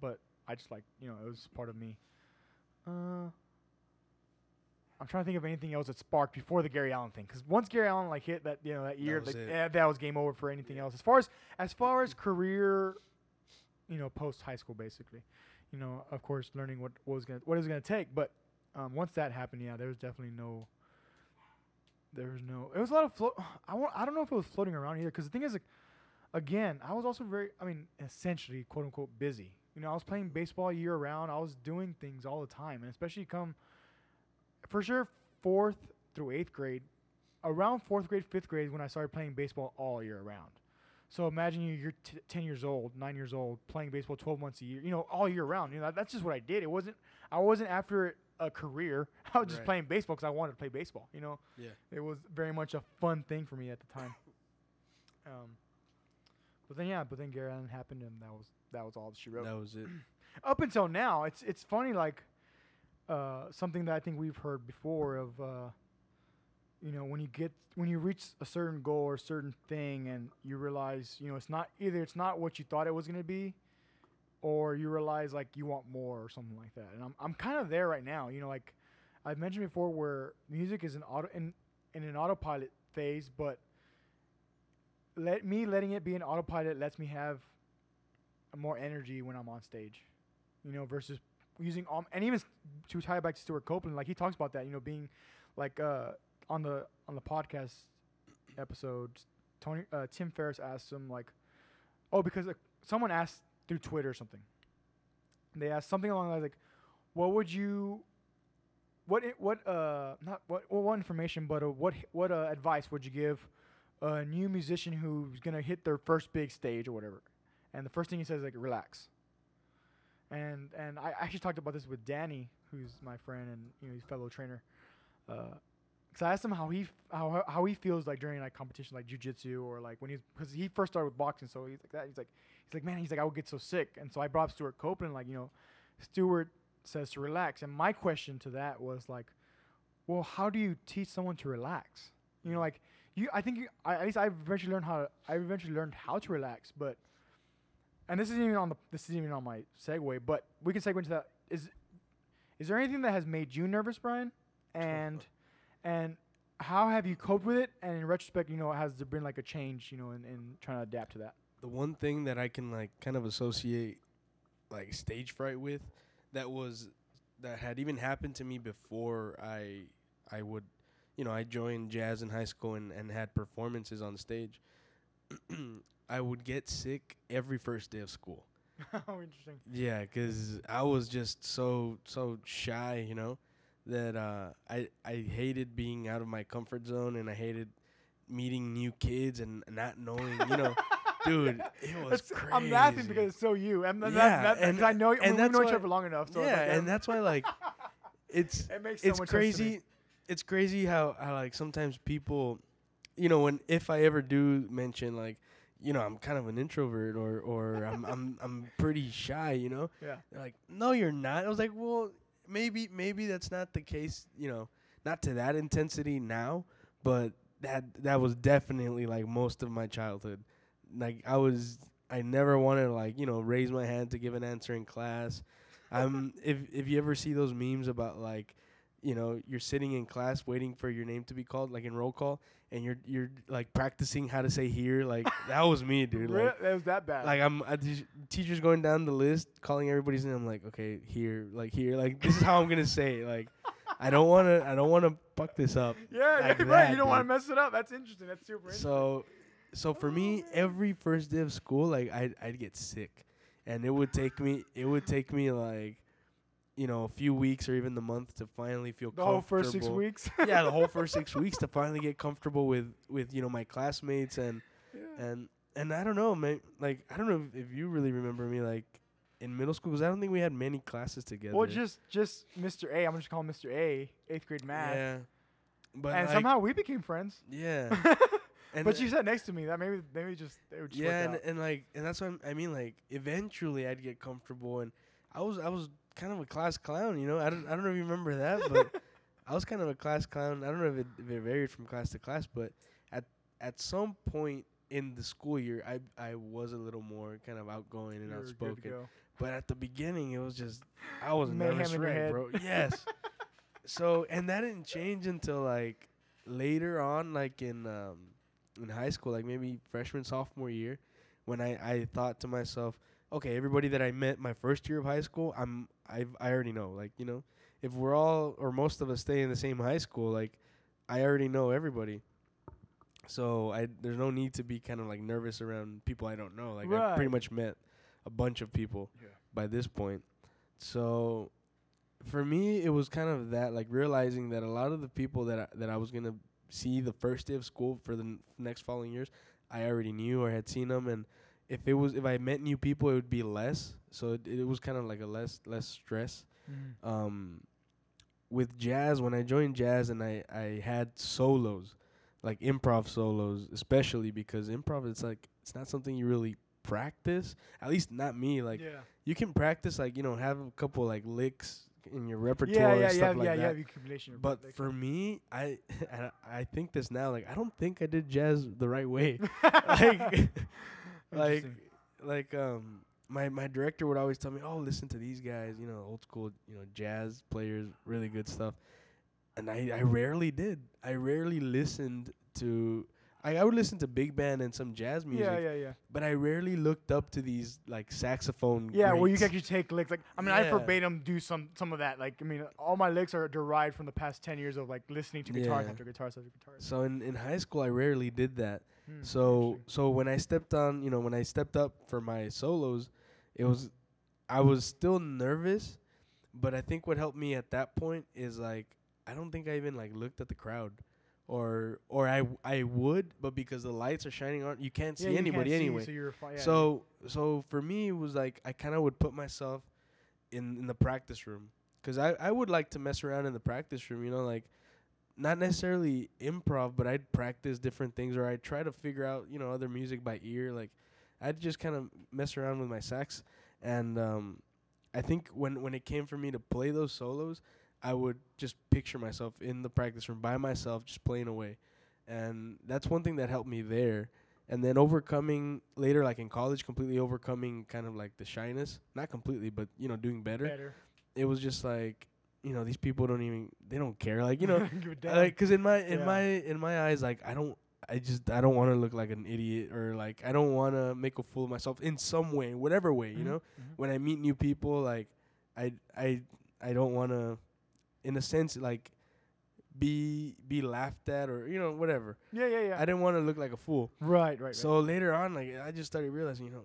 A: but I just like you know it was part of me. Uh, I'm trying to think of anything else that sparked before the Gary Allan thing, because once Gary Allan like hit that you know that year,
B: was
A: like, eh, that was game over for anything else. As far as as far as career, you know, post high school, basically, you know, of course, learning what, what was gonna what it was gonna take, but um, once that happened, yeah, there was definitely no. There was no. It was a lot of float. I want. I don't know if it was floating around either. Because the thing is, like, again, I was also very. I mean, essentially, quote unquote, busy. You know, I was playing baseball year round. I was doing things all the time, and especially come, for sure, fourth through eighth grade. Around fourth grade, fifth grade is when I started playing baseball all year round. So imagine you, you're t- ten years old, nine years old, playing baseball twelve months a year. You know, all year round. You know, that, that's just what I did. It wasn't. I wasn't after a career. I was just
B: Right.
A: playing baseball because I wanted to play baseball. You know
B: Yeah.
A: it was very much a fun thing for me at the time. Um, but then yeah, but then Gary Allan happened, and that was that was all that she wrote.
B: That was it.
A: Up until now, it's it's funny like uh, something that I think we've heard before of uh, you know when you get when you reach a certain goal or a certain thing, and you realize you know it's not either it's not what you thought it was gonna be, or you realize like you want more or something like that. And I'm I'm kind of there right now. You know, like I've mentioned before, where music is an auto in in an autopilot phase, but let me letting it be an autopilot lets me have more energy when I'm on stage. You know, versus using um and even to tie back to Stewart Copeland, like he talks about that. You know, being like uh on the on the podcast episode, Tony uh, Tim Ferriss asked him like, oh, because uh, someone asked through Twitter or something. They asked something along the lines like, what would you what what uh not what what information but uh, what what uh, advice would you give a new musician who's gonna hit their first big stage or whatever and the first thing he says is like relax and and I actually talked about this with Danny who's my friend and you know he's fellow trainer uh, because I asked him how he f- how how he feels like during like competition like jujitsu or like when he's because he first started with boxing so he's like that he's like he's like man he's like I would get so sick and so I brought up Stewart Copeland like you know Stewart says to relax. And my question to that was like, well, how do you teach someone to relax? You know, like you, I think you, I, at least I've eventually learned how to, I eventually learned how to relax, but, and this isn't even on the, this isn't even on my segue, but we can segue into that. Is, is there anything that has made you nervous, Brian? And, and how have you coped with it? And in retrospect, you know, has there been like a change, you know, in, in trying to adapt to that?
B: the one thing that I can like kind of associate like stage fright with that was that had even happened to me before I I would you know I joined jazz in high school and, and had performances on stage I would get sick every first day of school
A: oh, interesting.
B: yeah cuz I was just so so shy you know that uh I I hated being out of my comfort zone and I hated meeting new kids and not knowing you know dude, it was crazy.
A: I'm laughing because it's so you. And
B: Yeah,
A: that, that,
B: and-
A: I know,
B: and
A: we, we know each other long enough. So
B: yeah,
A: like,
B: and that's why like it's
A: it makes so
B: it's
A: much sense to me.
B: crazy. It's crazy how how like sometimes people, you know, when if I ever do mention like, you know, I'm kind of an introvert or or I'm I'm I'm pretty shy, you know,
A: Yeah.
B: they're like, no, you're not. I was like, well, maybe maybe that's not the case, you know, not to that intensity now, but that that was definitely like most of my childhood. Like I was, I never wanted to like you know raise my hand to give an answer in class. Um, if if you ever see those memes about like, you know, you're sitting in class waiting for your name to be called, like in roll call, and you're you're like practicing how to say here, like that was me, dude.
A: Really?
B: Like,
A: It was that bad.
B: like I'm uh, t- teachers going down the list, calling everybody's name. I'm like, okay, here, like here, like this is how I'm gonna say it. Like, I don't want to, I don't want to fuck this up.
A: yeah,
B: like
A: yeah, right.
B: that,
A: You don't want to mess it up. That's interesting. That's super interesting.
B: So, so for me, every first day of school, like I'd I'd get sick, and it would take me, it would take me like, you know, a few weeks or even the month to finally feel
A: the whole first six weeks.
B: yeah, the whole first six weeks to finally get comfortable with with you know my classmates and
A: Yeah.
B: and and I don't know, man. Like I don't know if, if you really remember me like in middle school because I don't think we had many classes together.
A: Well, just just Mr. A. I'm gonna just call him Mr. A. Eighth grade math.
B: yeah, but
A: and
B: like,
A: somehow we became friends.
B: yeah, and
A: but you sat next to me. That maybe maybe just they would just
B: yeah, and, and like and that's what I'm, I mean. Like eventually, I'd get comfortable, and I was I was kind of a class clown. You know, I don't I don't know if you remember that, but I was kind of a class clown. I don't know if it, if it varied from class to class, but at at some point in the school year, I I was a little more kind of outgoing and
A: You were good to
B: outspoken. But at the beginning, it was just I was
A: Mayhem
B: nervous wreck, bro. Yes. so and that didn't change until like later on, like in um in high school, like maybe freshman sophomore year, when I I thought to myself, okay, everybody that I met my first year of high school, I'm I I already know, like you know, if we're all or most of us stay in the same high school, like I already know everybody. So I there's no need to be kind of like nervous around people I don't know. Like I pretty much met a bunch of people
A: Yeah.
B: by this point. So for me, it was kind of that like realizing that a lot of the people that I, that I was gonna see the first day of school for the n- next following years, I already knew or had seen them, and if it was if I met new people, it would be less. So it, it was kind of like a less less stress.
A: Mhm.
B: Um, with jazz, when I joined jazz and I I had solos, like improv solos, especially because improv it's like it's not something you really practice. At least not me. Like
A: yeah.
B: you can practice like you know have a couple like licks in your repertoire
A: Yeah,
B: and
A: yeah,
B: stuff
A: yeah,
B: like
A: yeah,
B: that.
A: yeah. Accumulation.
B: But
A: like-
B: for me, I I I think this now. Like I don't think I did jazz the right way. like like like um my my director would always tell me, "Oh, listen to these guys, you know, old school, you know, jazz players, really good stuff." And I I rarely did. I rarely listened to I, I would listen to big band and some jazz music,
A: yeah, yeah, yeah.
B: but I rarely looked up to these like saxophone
A: Yeah, well, you
B: greats.
A: can actually take licks. Like, I mean, I
B: Yeah.
A: verbatim do some some of that. Like, I mean, all my licks are derived from the past ten years of like listening to guitars
B: Yeah.
A: after guitars after guitars.
B: So in, in high school, I rarely did that.
A: Hmm,
B: So so when I stepped on, you know, when I stepped up for my solos, it was I was still nervous, but I think what helped me at that point is like I don't think I even like looked at the crowd. Or or I I would, but because the lights are shining on, you can't see
A: Yeah, you can't
B: anybody
A: see,
B: anyway.
A: So fi- yeah,
B: so so for me it was like I kind of would put myself in in the practice room. Cuz I I would like to mess around in the practice room, you know, like not necessarily improv, but I'd practice different things or I'd try to figure out, you know, other music by ear. Like I'd just kind of mess around with my sax. And um I think when when it came for me to play those solos, I would just picture myself in the practice room by myself just playing away. And that's one thing that helped me there and then overcoming later like in college completely overcoming kind of like the shyness not completely but you know doing better
A: better.
B: it was just like you know these people don't even they don't care like you know
A: Give a damn.
B: like because in my in
A: Yeah.
B: my in my eyes like i don't i just i don't want to look like an idiot or like i don't want to make a fool of myself in some way whatever way you
A: Mhm,
B: know
A: mhm.
B: when i meet new people like i i i don't want to in a sense like be be laughed at or you know whatever
A: Yeah, yeah, yeah.
B: i didn't want to look like a fool
A: right, right, right.
B: so later on like i just started realizing you know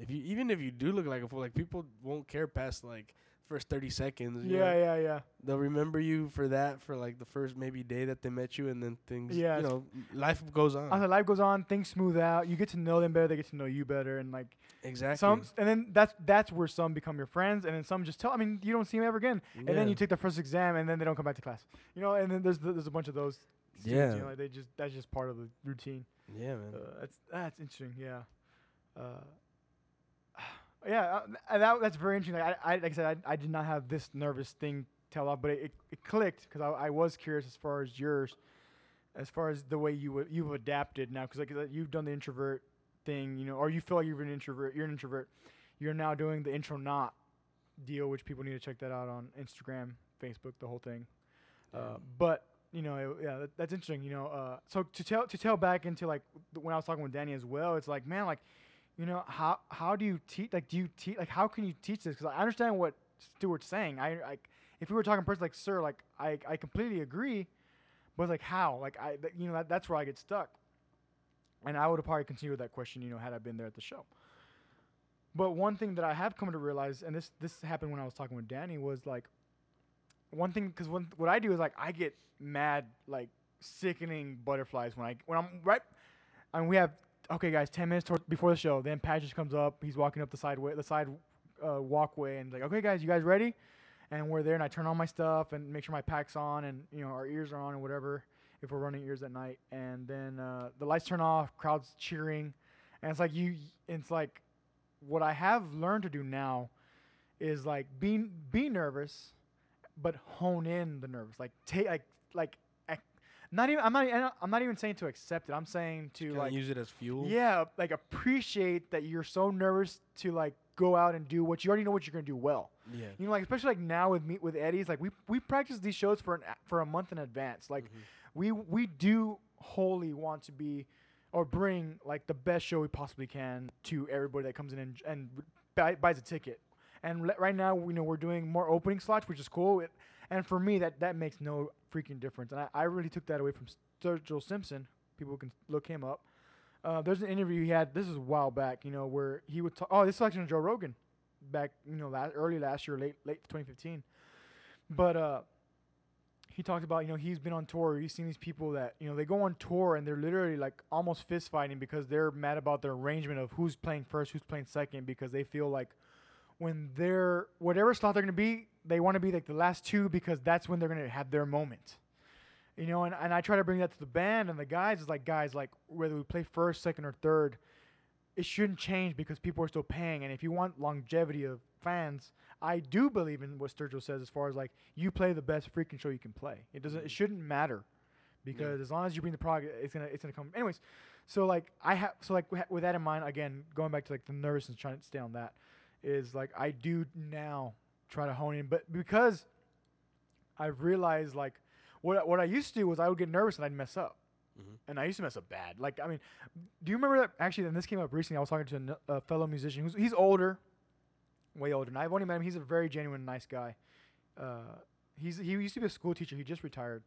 B: if you even if you do look like a fool like people won't care past like first 30 seconds you know?
A: yeah, yeah, yeah.
B: they'll remember you for that for like the first maybe day that they met you and then things
A: Yeah,
B: you know life goes on
A: As life goes on, things smooth out. You get to know them better. They get to know you better, and like
B: exactly
A: some, and then that's that's where some become your friends, and then some just tell. I mean, you don't see them ever again, and then you take the first exam, and then they don't come back to class. You know, and then there's there's a bunch of those. Students,
B: Yeah.
A: you know, like they just that's just part of the routine.
B: yeah man
A: Uh, that's that's interesting. Yeah. Uh, yeah, uh, that that's very interesting. Like I, I like I said, I, I did not have this nervous thing tell off, but it, it, it clicked because I, I was curious as far as yours, as far as the way you would you've adapted now because like you've done the introvert thing, you know, or you feel like you're an introvert. You're an introvert. You're now doing the intro not deal, which people need to check that out on Instagram, Facebook, the whole thing. Uh, but you know, it, yeah, that, that's interesting. You know, uh, so to tell to tell back into like when I was talking with Danny as well, it's like, man, like, you know, how how do you teach? Like, do you teach? Like, how can you teach this? Because I understand what Stewart's saying. I like, if we were talking person like Sir, like, I I completely agree, but like, how? Like, I th- you know that that's where I get stuck. And I would have probably continued with that question, you know, had I been there at the show. But one thing that I have come to realize, and this this happened when I was talking with Danny, was like one thing because what I do is like I get mad like sickening butterflies when I when I'm right and we have okay guys ten minutes before the show then Pat just comes up he's walking up the side the side uh, walkway and like okay guys you guys ready and we're there and I turn on my stuff and make sure my pack's on and you know our ears are on and whatever if we're running ears at night and then uh, the lights turn off crowds cheering and it's like you it's like what I have learned to do now is like being be nervous but hone in the nerves. Like take like like not even I'm not I'm not even saying to accept it. I'm saying to
B: Kinda
A: like
B: use it as fuel
A: yeah, like appreciate that you're so nervous to like go out and do what you already know what you're gonna do well.
B: yeah
A: You know, like especially like now with me with Eddie's, like we we practice these shows for an a- for a month in advance. Like
B: Mhm.
A: We we do wholly want to be or bring like the best show we possibly can to everybody that comes in and, and buy, buys a ticket. And le- right now, we know we're doing more opening slots, which is cool. It, and for me, that that makes no freaking difference. And I, I really took that away from Sturgill Simpson. People can look him up. Uh, there's an interview he had. This is a while back, you know, where he would talk. Oh, this is actually Joe Rogan, back you know, last, early last year, late late 2015. But uh, he talked about you know he's been on tour. He's seen these people that you know they go on tour and they're literally like almost fist fighting because they're mad about the arrangement of who's playing first, who's playing second, because they feel like when they're whatever slot they're gonna be, they want to be like the last two because that's when they're gonna have their moment. You know, and, and I try to bring that to the band and the guys. is like guys, like whether we play first, second, or third, it shouldn't change because people are still paying. And if you want longevity of fans, I do believe in what Sturgill says as far as like you play the best freaking show you can play. It doesn't. It mm-hmm. shouldn't matter because as long as you bring the product, it's gonna it's gonna come. Anyways, so like I have so like with that in mind, again going back to like the nervousness, trying to stay on that, is like I do now try to hone in, but because I've realized like what what I used to do was I would get nervous and I'd mess up.
B: Mhm.
A: And I used to mess up bad. Like I mean, do you remember that? Actually, and this came up recently. I was talking to a n- a, fellow musician who's he's older, way older. And I've only met him. He's a very genuine, nice guy. Uh, he's he used to be a school teacher. He just retired,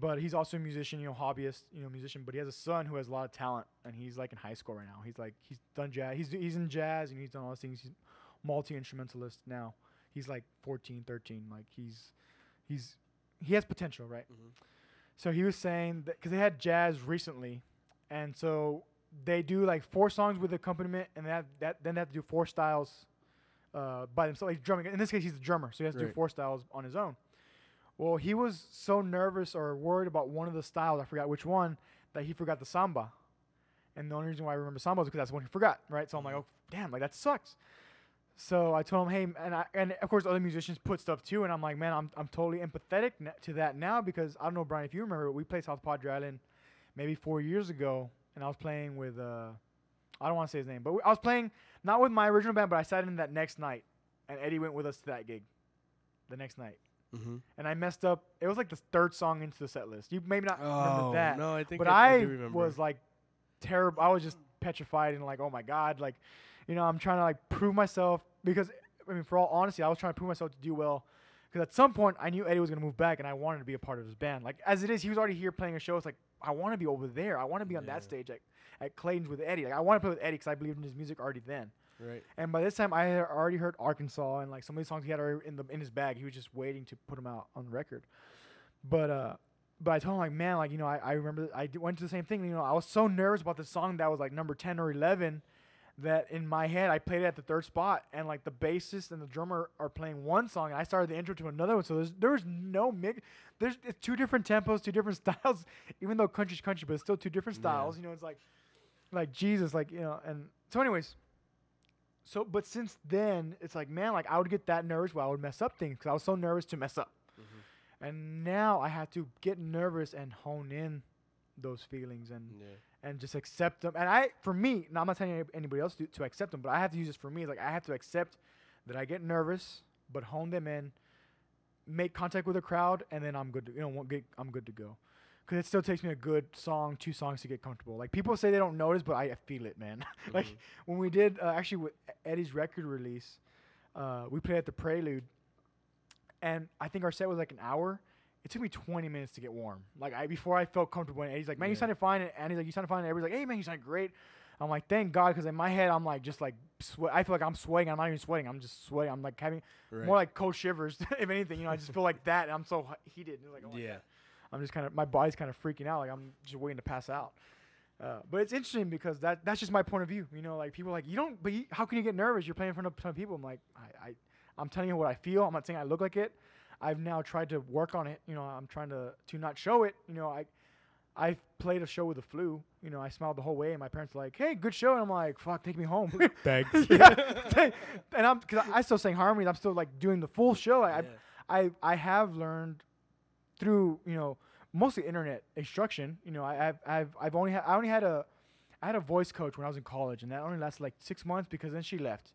A: but he's also a musician. You know, hobbyist. You know, musician. But he has a son who has a lot of talent, and he's like in high school right now. He's like he's done jazz. He's he's in jazz and he's done all those things. He's multi instrumentalist now. He's like 14, 13. Like he's he's he has potential, right?
B: Mhm.
A: So he was saying that because they had jazz recently, and so they do like four songs with accompaniment, and that that then they have to do four styles uh, by themselves, like drumming. In this case, he's the drummer, so he has to do four styles on his own. Well, he was so nervous or worried about one of the styles, I forgot which one, that he forgot the samba. And the only reason why I remember samba is because that's the one he forgot, right? So I'm like,
B: Mhm.
A: oh, damn, like that sucks. So I told him, hey, and I, and of course other musicians put stuff too, and I'm like, man, I'm I'm totally empathetic n- to that now because I don't know, Brian, if you remember, we played South Padre Island maybe four years ago, and I was playing with uh, I don't want to say his name, but we, I was playing not with my original band, but I sat in that next night, and Eddie went with us to that gig, the next night.
B: Mm-hmm.
A: and I messed up. It was like the third song into the set list. You maybe not remember
B: Oh
A: that,
B: no, I think
A: but
B: I,
A: I,
B: do remember.
A: But I was like terrible. I was just petrified and like, oh my god, like, you know, I'm trying to like prove myself because I mean, for all honesty, I was trying to prove myself to do well. Because at some point, I knew Eddie was gonna move back, and I wanted to be a part of his band. Like as it is, he was already here playing a show. It's like I want to be over there. I want to be on
B: Yeah.
A: that stage at, at Clayton's with Eddie. Like I want to play with Eddie because I believed in his music already then.
B: right.
A: And by this time, I had already heard Arkansas and like some of these songs he had already in the in his bag. He was just waiting to put them out on record. But uh, but I told him like, man, like you know, I, I remember I d- went to the same thing. You know, I was so nervous about the song that was like number ten or eleven, that in my head I played it at the third spot, and like the bassist and the drummer are playing one song, and I started the intro to another one. So there's there's no mix. There's it's two different tempos, two different styles. Even though country's country, but it's still two different
B: Yeah.
A: styles. You know, it's like like Jesus, like you know. And so, anyways. So, but since then, it's like, man, like I would get that nervous where I would mess up things because I was so nervous to mess up.
B: Mm-hmm.
A: And now I have to get nervous and hone in those feelings and
B: Yeah.
A: And just accept them. And I, for me, now I'm not telling anybody else to, to accept them, but I have to use this for me. Like I have to accept that I get nervous, but hone them in, make contact with the crowd, and then I'm good. To, you know, get, I'm good to go. Because it still takes me a good song, two songs to get comfortable. Like people say they don't notice, but I feel it, man. like
B: Mhm.
A: when we did uh, actually with Eddie's record release, uh, we played at the Prelude, and I think our set was like an hour. It took me 20 minutes to get warm. Like I before I felt comfortable. And Eddie's like, "Man, you sounded fine." And Andy's like, "You sounded fine." And everybody's like, "Hey, man, you sound great." I'm like, "Thank God," because in my head, I'm like, just like sweat. I feel like I'm sweating. I'm not even sweating. I'm just sweating. I'm like having
B: Right.
A: more like cold shivers, if anything. You know, I just feel like that. And I'm so heated. And like, oh
B: yeah.
A: God. I'm just kind of my body's kind of freaking out. Like I'm just waiting to pass out. Uh, but it's interesting because that that's just my point of view. You know, like people are like you don't. But you, how can you get nervous? You're playing in front of a ton of people. I'm like, I, I I'm telling you what I feel. I'm not saying I look like it. I've now tried to work on it. You know, I'm trying to to not show it. You know, I I played a show with the flu. You know, I smiled the whole way, and my parents were like, "Hey, good show," and I'm like, "Fuck, take me home."
B: Thanks.
A: yeah, and I'm because I still sang harmonies. I'm still like doing the full show. I,
B: Yeah.
A: I I have learned through you know mostly internet instruction. You know, I, I've I've I've only had I only had a I had a voice coach when I was in college, and that only lasted like six months because then she left,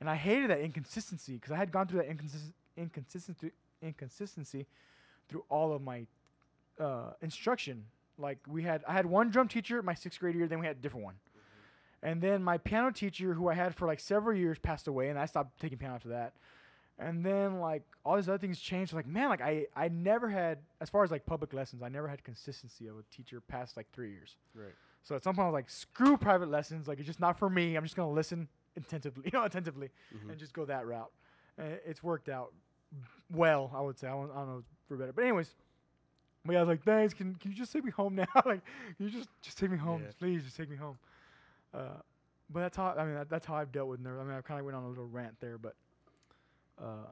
A: and I hated that inconsistency because I had gone through that inconsist- inconsistency inconsistency through all of my uh, instruction. Like we had I had one drum teacher my sixth grade year, then we had a different one. And then my piano teacher, who I had for like several years, passed away, and I stopped taking piano after that. And then like all these other things changed. Like man, like I I never had as far as like public lessons, I never had consistency of a teacher past like three years.
B: Right.
A: So at some point I was like, screw private lessons. Like it's just not for me. I'm just gonna listen attentively, you know, attentively,
B: Mhm.
A: and just go that route. And it's worked out well, I would say. I don't, I don't know for better, but anyways. I was like, thanks. Can, can you just take me home now? like, can you just just take me home,
B: Yeah.
A: please? Just take me home. Uh, but that's how I mean that, that's how I've dealt with nerves. I mean, I kind of went on a little rant there, but uh,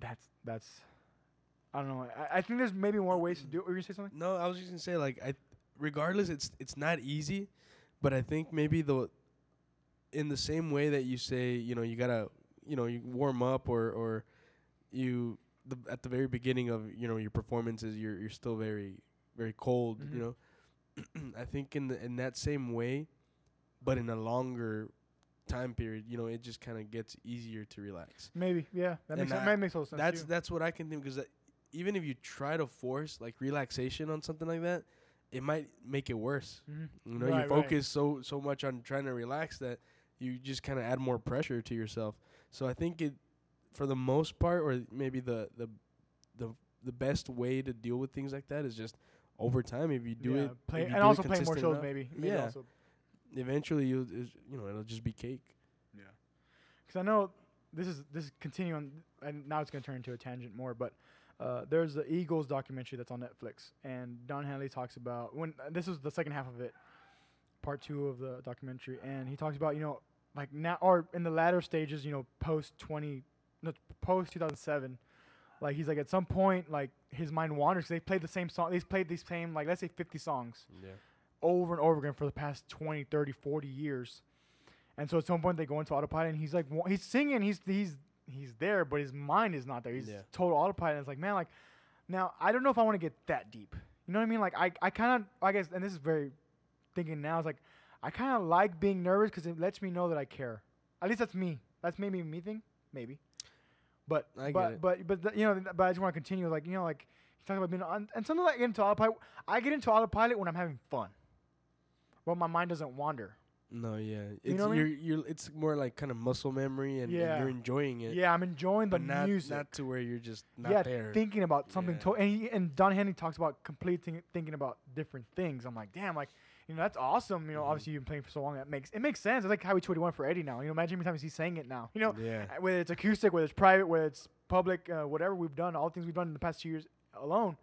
A: that's that's I don't know. I, I think there's maybe more ways to do it. Were you gonna say something?
B: No, I was just gonna say like I, regardless, it's it's not easy, but I think maybe the, in the same way that you say you know you gotta you know you warm up or or, you the at the very beginning of you know your performances you're you're still very very cold
A: Mhm.
B: you know, I think in the, in that same way, but in a longer time period you know it just kind of gets easier to relax.
A: Maybe, yeah. That
B: And
A: makes
B: that-
A: makes total sense.
B: That's
A: too.
B: that's what I can think because even if you try to force like relaxation on something like that, it might make it worse.
A: Mhm.
B: You know,
A: Right,
B: you
A: right.
B: focus so so much on trying to relax that you just kind of add more pressure to yourself. So I think it, for the most part, or maybe the the the the best way to deal with things like that is just over time. If you do
A: yeah,
B: it,
A: play
B: you
A: and
B: do it
A: also play more
B: consistent
A: shows. Maybe, maybe
B: Yeah.
A: Also.
B: Eventually, you you know it'll just be cake.
A: Yeah. Because I know this is this is continuing, and now it's going to turn into a tangent more. But uh, there's the Eagles documentary that's on Netflix, and Don Henley talks about when uh, this is the second half of it, part two of the documentary, and he talks about you know like now or in the latter stages, you know, post twenty, no, post two thousand seven. Like he's like at some point, like his mind wanders. they played the same song. They played these same like let's say fifty songs
B: Yeah.
A: over and over again for the past 20, 30, 40 years. And so at some point they go into autopilot and he's like he's singing, he's he's he's there, but his mind is not there. He's
B: Yeah.
A: total autopilot. And it's like, man, like now I don't know if I want to get that deep. You know what I mean? Like I I kind of I guess and this is very thinking now is like I kind of like being nervous because it lets me know that I care. At least that's me. That's maybe me thing, maybe. But
B: I get
A: but
B: it.
A: but but the, you know, but I just want to continue. Like you know, like you talk about being on, and something like get into autopilot. I get into autopilot when I'm having fun, Well, my mind doesn't wander.
B: No, yeah. It's
A: know what I
B: you're you're it's more like kind of muscle memory and, and you're enjoying it.
A: Yeah, I'm enjoying the
B: But not
A: music.
B: not to where you're just not
A: yeah,
B: there.
A: thinking about something.
B: Yeah.
A: To- and he, and Don Henley talks about complete think- thinking about different things. I'm like, damn, like you know, that's awesome. You know,
B: Mhm.
A: obviously you've been playing for so long. That makes it makes sense. It's like Highway 21 for Eddie now. You know, imagine how many times he's saying it now. You know,
B: yeah.
A: uh, whether it's acoustic, whether it's private, whether it's public, uh, whatever we've done, all the things we've done in the past two years alone.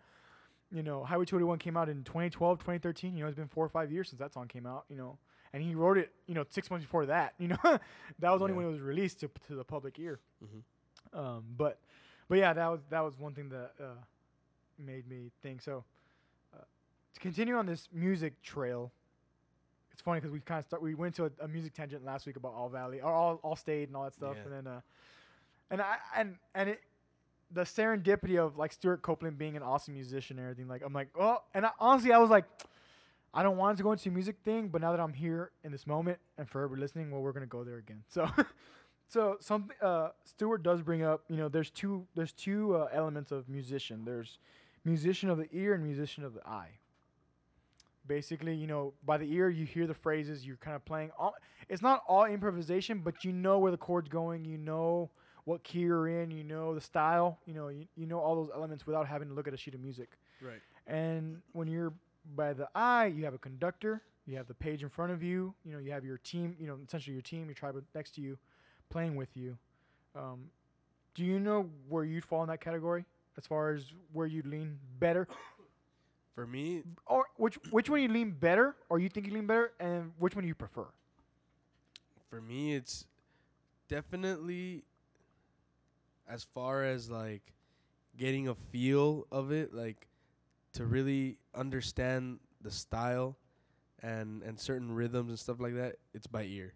A: You know, Highway 21 came out in 2012, 2013. You know, it's been four or five years since that song came out. You know, and he wrote it. You know, six months before that. You know, that was only
B: Yeah.
A: when it was released to to the public ear.
B: Mhm.
A: Um, but but yeah, that was that was one thing that uh, made me think. So uh, to continue on this music trail, it's funny because we kind of start. We went to a, a music tangent last week about All Valley or All All State and all that stuff,
B: Yeah.
A: and then uh, and I and and it the serendipity of like Stewart Copeland being an awesome musician and everything. Like I'm like, oh, and I, honestly, I was like. I don't want to go into a music thing, but now that I'm here in this moment and for everybody listening, well, we're gonna go there again. So, so something uh, Stewart does bring up. You know, there's two there's two uh, elements of musician. There's musician of the ear and musician of the eye. Basically, you know, by the ear you hear the phrases. You're kind of playing. All, it's not all improvisation, but you know where the chord's going. You know what key you're in. You know the style. You know you, you know all those elements without having to look at a sheet of music.
B: Right.
A: And when you're by the eye, you have a conductor, you have the page in front of you, you know, you have your team, you know, essentially your team, your tribe next to you, playing with you. Um, do you know where you'd fall in that category as far as where you'd lean better,
B: For me,
A: or which which one you lean better, or you think you lean better, and which one do you prefer?
B: for me it's definitely as far as like getting a feel of it like to really understand the style and and certain rhythms and stuff like that it's by ear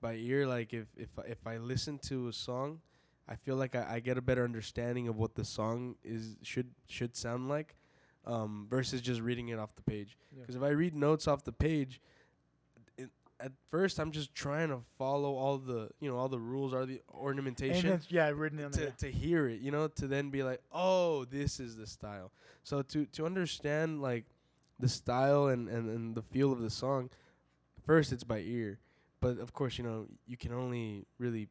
B: by ear like if if I- if i listen to a song i feel like i, I get a better understanding of what the song is should should sound like um versus just reading it off the page
A: Yeah.
B: because if i read notes off the page it, at first i'm just trying to follow all the you know all the rules are the ornamentation
A: yeah, written
B: to,
A: there.
B: to hear it, you know, to then be like, oh, this is the style. So to to understand like the style and, and, and the feel of the song, first it's by ear. But of course, you know, you can only really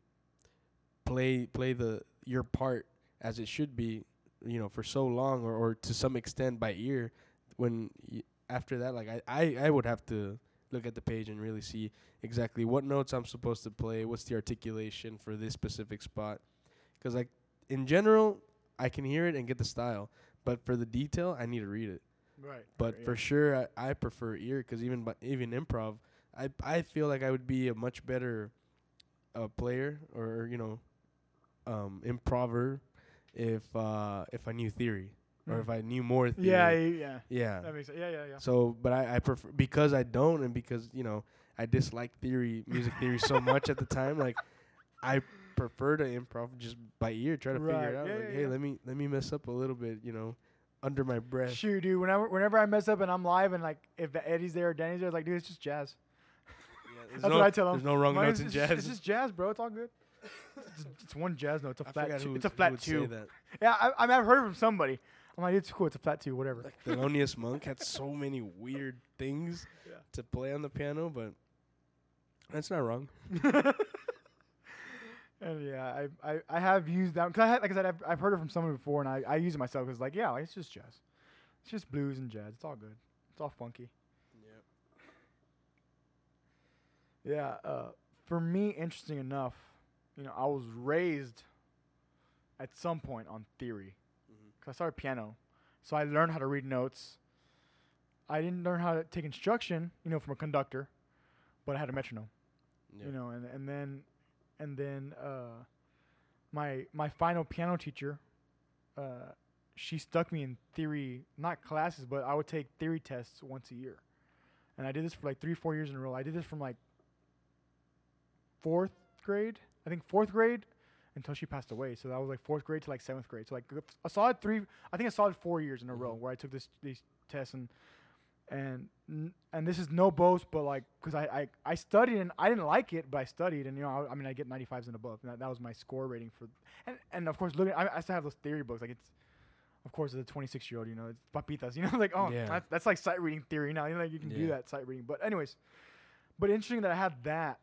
B: play play the your part as it should be, you know, for so long or, or to some extent by ear. When y- after that, like I, I, I would have to look at the page and really see exactly what notes I'm supposed to play, what's the articulation for this specific spot. Because like in general, I can hear it and get the style, but for the detail, I need to read it.
A: right.
B: But
A: yeah.
B: for sure, I, I prefer ear because even but even improv, I I feel like I would be a much better uh, player or you know, um, improver if uh if I knew theory or
A: Mm.
B: if I knew more theory.
A: yeah, yeah, yeah.
B: yeah.
A: That makes sense. Yeah, yeah, yeah.
B: So, but I, I prefer because I don't, and because you know I dislike theory, music theory so much at the time. Like, I prefer to improv just by ear, try to figure it out.
A: Yeah,
B: like,
A: yeah,
B: hey,
A: yeah.
B: let me let me mess up a little bit, you know, under my breath.
A: Shoot, dude. Whenever whenever I mess up and I'm live and like if Eddie's there or Danny's there, like dude, it's just jazz. That's
B: no,
A: what I tell 'em.
B: There's no wrong
A: Mine
B: notes in jazz.
A: It's just jazz, bro. It's all good. It's, it's one jazz note. It's a
B: I
A: flat two. It's a flat two. Yeah, I, I mean, I've heard it from somebody. I'm like, it's cool. It's a flat two, whatever.
B: Like Thelonious Monk had so many weird things
A: Yeah.
B: to play on the piano, but that's not wrong.
A: and yeah, I, I, I have used that because I had, like I said, I've, I've heard it from someone before, and I, I use it myself. Cause like, yeah, like, it's just jazz. It's just blues and jazz. It's all good. It's all funky. Yeah. Uh, for me, interesting enough, you know, I was raised at some point on theory.
B: Mhm.
A: Cause I started piano, so I learned how to read notes. I didn't learn how to take instruction, you know, from a conductor, but I had a metronome
B: Yeah.
A: you know, and and then and then uh, my my final piano teacher, uh, she stuck me in theory, not classes, but I would take theory tests once a year, and I did this for like three four years in a row. I did this from like fourth grade, I think fourth grade, until she passed away. So that was like fourth grade to like seventh grade. So like a solid three, I think a solid four years in a row
B: Mhm.
A: where I took this these tests and and and this is no boast, but like, cause I, I I studied and I didn't like it, but I studied and you know I, I mean I get 95s and above. And that, that was my score rating for, and and of course looking I, I still have those theory books like it's, of course as a 26 year old you know it's papitas you know like oh
B: Yeah.
A: that's, that's like sight reading theory now you know like you can do that sight reading. But anyways, but interesting that I had that,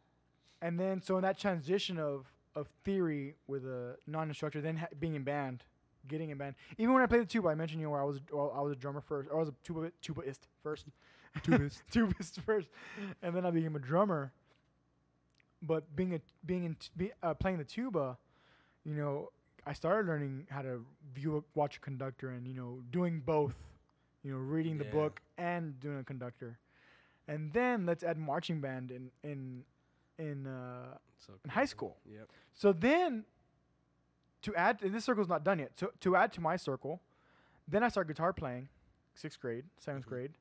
A: and then so in that transition of of theory with a non-instructor, then ha- being in band, getting in band. Even when I played the tuba, I mentioned you know where I was well, I was a drummer first, or I was a tuba tubaist first,
B: Tubist.
A: tubist first, and then I became a drummer. But being a being in t- be, uh, playing the tuba, you know, I started learning how to view a, watch a conductor and you know doing both, you know, reading the
B: Yeah.
A: book and doing a conductor, and then let's add marching band in in in uh,
B: So
A: in high school.
B: Yep.
A: So then, to add, and this circle's not done yet. So to add to my circle, then I start guitar playing, sixth grade, 7th
B: Mhm.
A: grade,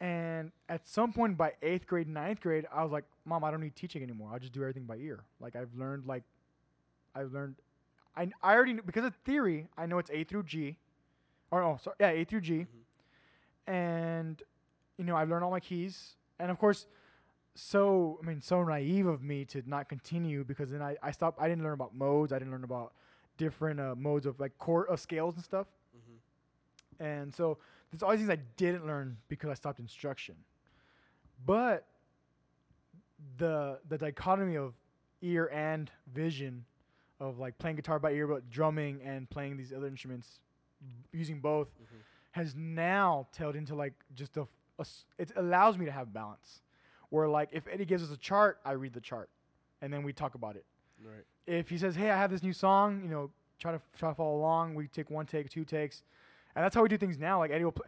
A: and at some point by eighth grade, ninth grade, I was like, "Mom, I don't need teaching anymore. I'll just do everything by ear. Like I've learned, like I've learned, I I already kn- because of theory, I know it's A through G, or oh, sorry, yeah, A through G,
B: Mhm.
A: and you know I've learned all my keys, and of course." So I mean so naive of me to not continue because then I, I stopped I didn't learn about modes I didn't learn about different uh, modes of like chord of scales and stuff
B: Mhm.
A: and so there's all these things I didn't learn because I stopped instruction but the the dichotomy of ear and vision of like playing guitar by ear but drumming and playing these other instruments using both
B: Mhm.
A: has now tailed into like just a, a s- it allows me to have balance where like if eddie gives us a chart i read the chart and then we talk about it.
B: Right.
A: if he says hey i have this new song you know try to try to follow along we take one take two takes and that's how we do things now. Like eddie will play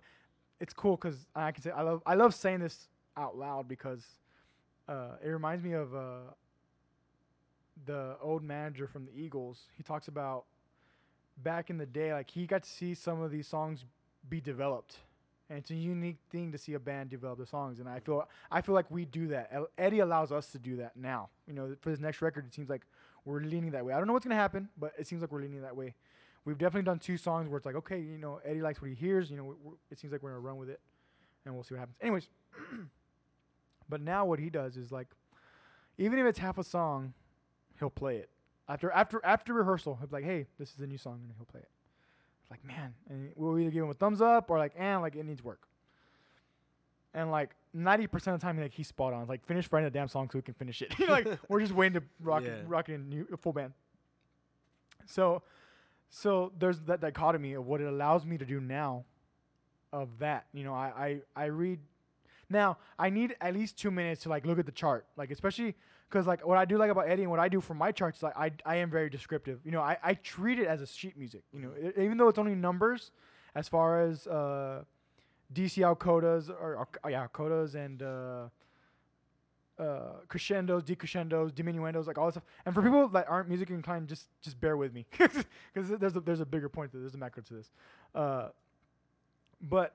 A: it's cool because i can say i love i love saying this out loud because uh, it reminds me of uh, the old manager from the eagles. He talks about back in the day like he got to see some of these songs be developed and it's a unique thing to see a band develop the songs and i feel i feel like we do that. Eddie allows us to do that now. You know for this next record it seems like we're leaning that way. I don't know what's going to happen but it seems like we're leaning that way. We've definitely done two songs where it's like okay you know eddie likes what he hears you know it seems like we're going to run with it and we'll see what happens. Anyways but now what he does is like even if it's half a song he'll play it. After after after rehearsal he'll be like hey this is a new song and he'll play it like man and we'll either give him a thumbs up or like and like it needs work. And like 90% of the time like he's spot on. It's like finish writing the damn song so we can finish it. Like we're just waiting to rock
B: Yeah.
A: it, rock it in new, full band. So so there's that dichotomy of what it allows me to do now of that you know i i, I read now i need at least two minutes to like look at the chart. Like especially because like what i do like about eddie and what i do for my charts like i, I am very descriptive you know I, I treat it as a sheet music you know e- even though it's only numbers as far as uh codas or, or oh yeah codas and uh uh, crescendos, decrescendos, diminuendos, like all this stuff. And for people that aren't music inclined, just just bear with me, because there's a, there's a bigger point to this, there's a macro to this. Uh, but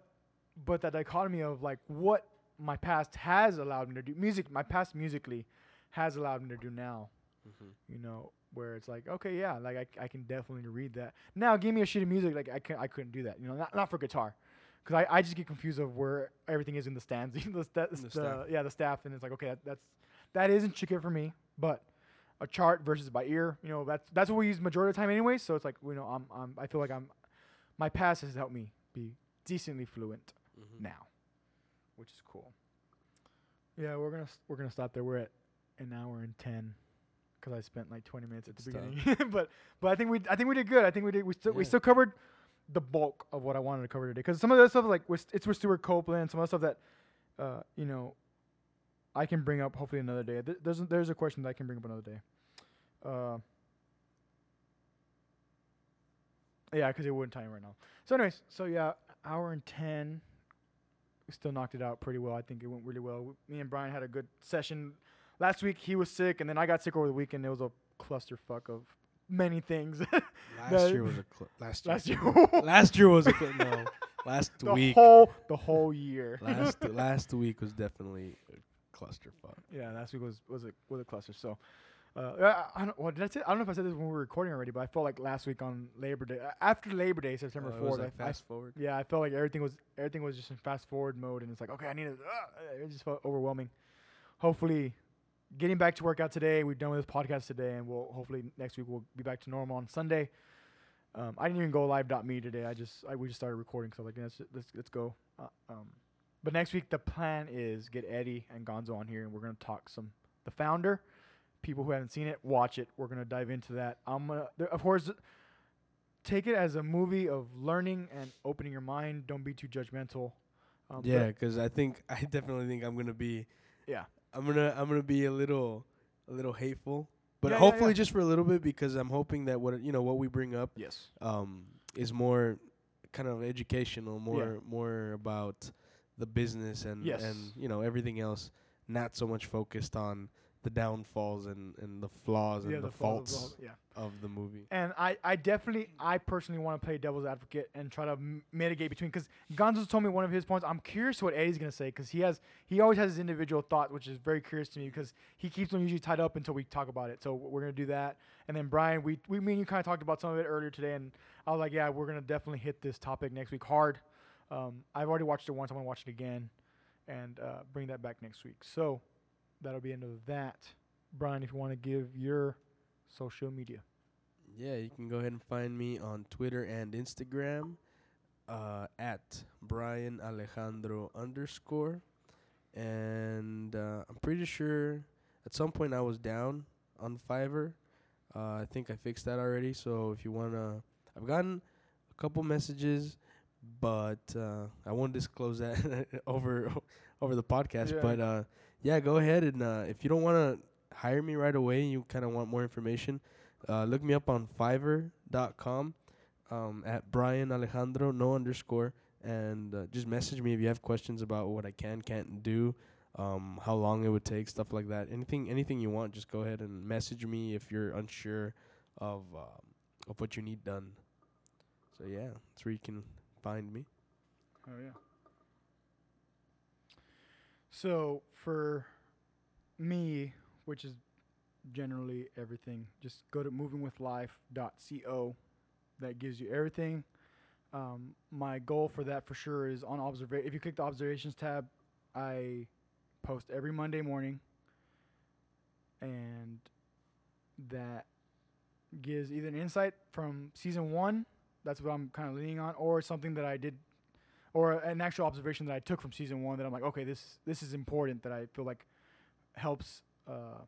A: but that dichotomy of like what my past has allowed me to do, music, my past musically has allowed me to do now.
B: Mhm.
A: You know, where it's like, okay, yeah, like I, I can definitely read that. Now, give me a sheet of music, like I can I couldn't do that. You know, not not for guitar, because I, I just get confused of where everything is in the stands, the, sta-
B: The
A: the-
B: staff.
A: yeah, the staff, and it's like, okay, that, that's that is intricate for me, but a chart versus by ear, you know, that's that's what we use majority of the time anyway. So it's like, you know, I'm, I'm I feel like I'm my past has helped me be decently fluent
B: Mhm.
A: now, which is cool. Yeah, we're gonna we're gonna stop there. We're at an hour and ten because I spent like twenty minutes at the beginning. but but I think we I think we did good. I think we did we still we still covered the bulk of what I wanted to cover today. Because some of the stuff like with, it's with Stewart Copeland, some of the stuff that uh, you know I can bring up hopefully another day. Th- There's a, there's a question that I can bring up another day. Uh, yeah, because it wouldn't time right now. So, anyways, so yeah, hour and ten. We still knocked it out pretty well. I think it went really well. Me and Brian had a good session. Last week he was sick, and then I got sick over the weekend. It was a clusterfuck of many things.
B: Last year was a cl- last year.
A: last year,
B: last year was a cl- no. Last
A: the
B: week.
A: whole the whole year.
B: last last week was definitely a clusterfuck.
A: yeah, last week was was a was a cluster. So, Uh, I, I don't. What did I say? I don't know if I said this when we were recording already, but I felt like last week on Labor Day, uh, after Labor Day, September
B: Uh,
A: fourth,
B: like
A: I, I
B: fast forward.
A: yeah, I felt like everything was everything was just in fast forward mode, and it's like, okay, I need to. Uh, it just felt overwhelming. Hopefully, getting back to work out today. We're done with this podcast today, and we'll hopefully next week we'll be back to normal on Sunday. Um, I didn't even go live.me today. I just I, we just started recording, so like let's let's let's go. Uh, um, but next week the plan is get Eddie and Gonzo on here, and we're gonna talk some the founder. People who haven't seen it, watch it. We're gonna dive into that. I'm gonna, of course, take it as a movie of learning and opening your mind. Don't be too judgmental. Um,
B: Yeah, because I think I definitely think I'm gonna be.
A: Yeah.
B: I'm gonna I'm gonna be a little a little hateful, but
A: Yeah,
B: hopefully
A: yeah.
B: just for a little bit because I'm hoping that what you know what we bring up
A: Yes.
B: um is more kind of educational, more more about the business and
A: Yes.
B: and you know everything else, not so much focused on the downfalls and and the flaws and
A: yeah,
B: the,
A: fault of
B: faults
A: all- yeah.
B: of the movie.
A: And I, I definitely, I personally want to play devil's advocate and try to m- mitigate between. Because Gonzo told me one of his points. I'm curious what Eddie's gonna say because he has, he always has his individual thought, which is very curious to me because he keeps them usually tied up until we talk about it. So we're gonna do that. And then Brian, we, we, me and you kind of talked about some of it earlier today, and I was like, yeah, we're gonna definitely hit this topic next week hard. Um, I've already watched it once. I'm gonna watch it again, and uh, bring that back next week. So that'll be end of that. Brian, if you want to give your social media.
B: Yeah, you can go ahead and find me on Twitter and Instagram uh, at Brian Alejandro underscore. And uh, I'm pretty sure at some point I was down on Fiverr. Uh, I think I fixed that already. So if you want to, I've gotten a couple messages, but uh, I won't disclose that over over the podcast.
A: Yeah.
B: But uh, yeah, go ahead and uh, if you don't want to hire me right away, you kind of want more information, uh, look me up on Fiverr.com um, at Brian Alejandro, no underscore, and uh, just message me if you have questions about what I can, can't do, um, how long it would take, stuff like that. Anything, anything you want, just go ahead and message me if you're unsure of um, of what you need done. So yeah, that's where you can find me.
A: Oh yeah. So for me, which is generally everything, just go to movingwithlife.co. That gives you everything. Um, my goal for that for sure is on observation. If you click the observations tab, I post every Monday morning, and that gives either an insight from season one. That's what I'm kind of leaning on, or something that I did or an actual observation that I took from season one that I'm like, okay, this this is important that I feel like helps uh,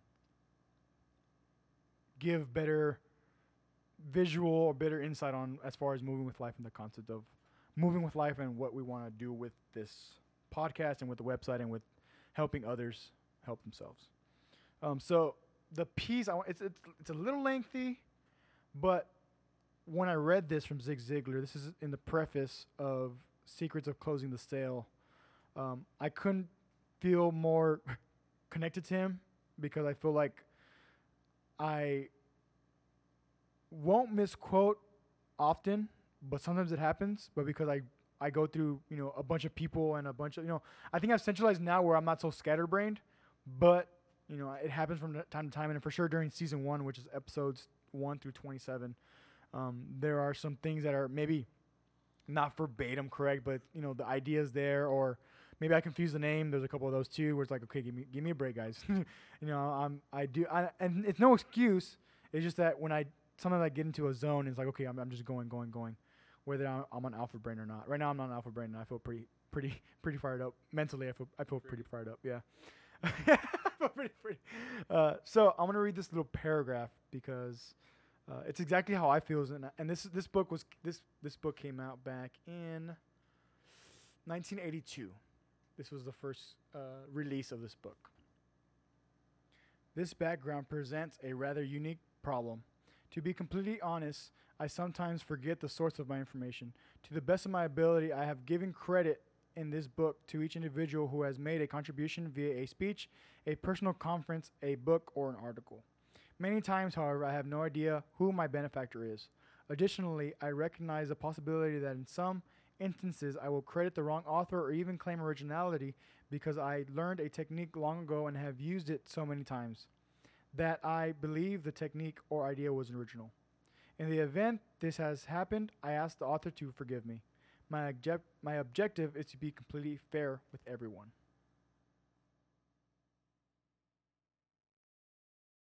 A: give better visual or better insight on as far as moving with life and the concept of moving with life and what we want to do with this podcast and with the website and with helping others help themselves. Um, so the piece I want it's, it's it's a little lengthy, but when I read this from Zig Ziglar, this is in the preface of Secrets of Closing the Sale. Um, I couldn't feel more connected to him because I feel like I won't misquote often, but sometimes it happens. But because I I go through you know a bunch of people and a bunch of you know I think I've centralized now where I'm not so scatterbrained, but you know it happens from time to time and for sure during season one, which is episodes one through twenty seven. Um, there are some things that are maybe not verbatim correct, but you know the ideas there, or maybe I confuse the name. There's a couple of those too, where it's like, okay, give me give me a break, guys. you know, I'm I do, I, and it's no excuse. It's just that when I sometimes I get into a zone, it's like, okay, I'm I'm just going, going, going, whether I'm, I'm on alpha brain or not. Right now, I'm not on alpha brain, and I feel pretty pretty pretty fired up mentally. I feel I feel pretty fired up. Yeah. Pretty, pretty. Uh, so I'm gonna read this little paragraph because uh, it's exactly how I feel. And, and this this book was this this book came out back in 1982. This was the first uh, release of this book. This background presents a rather unique problem. To be completely honest, I sometimes forget the source of my information. To the best of my ability, I have given credit in this book to each individual who has made a contribution via a speech, a personal conference, a book, or an article. Many times, however, I have no idea who my benefactor is. Additionally, I recognize the possibility that in some instances I will credit the wrong author or even claim originality because I learned a technique long ago and have used it so many times. that I believe the technique or idea was original. In the event this has happened, I ask the author to forgive me. My, object- my objective is to be completely fair with everyone.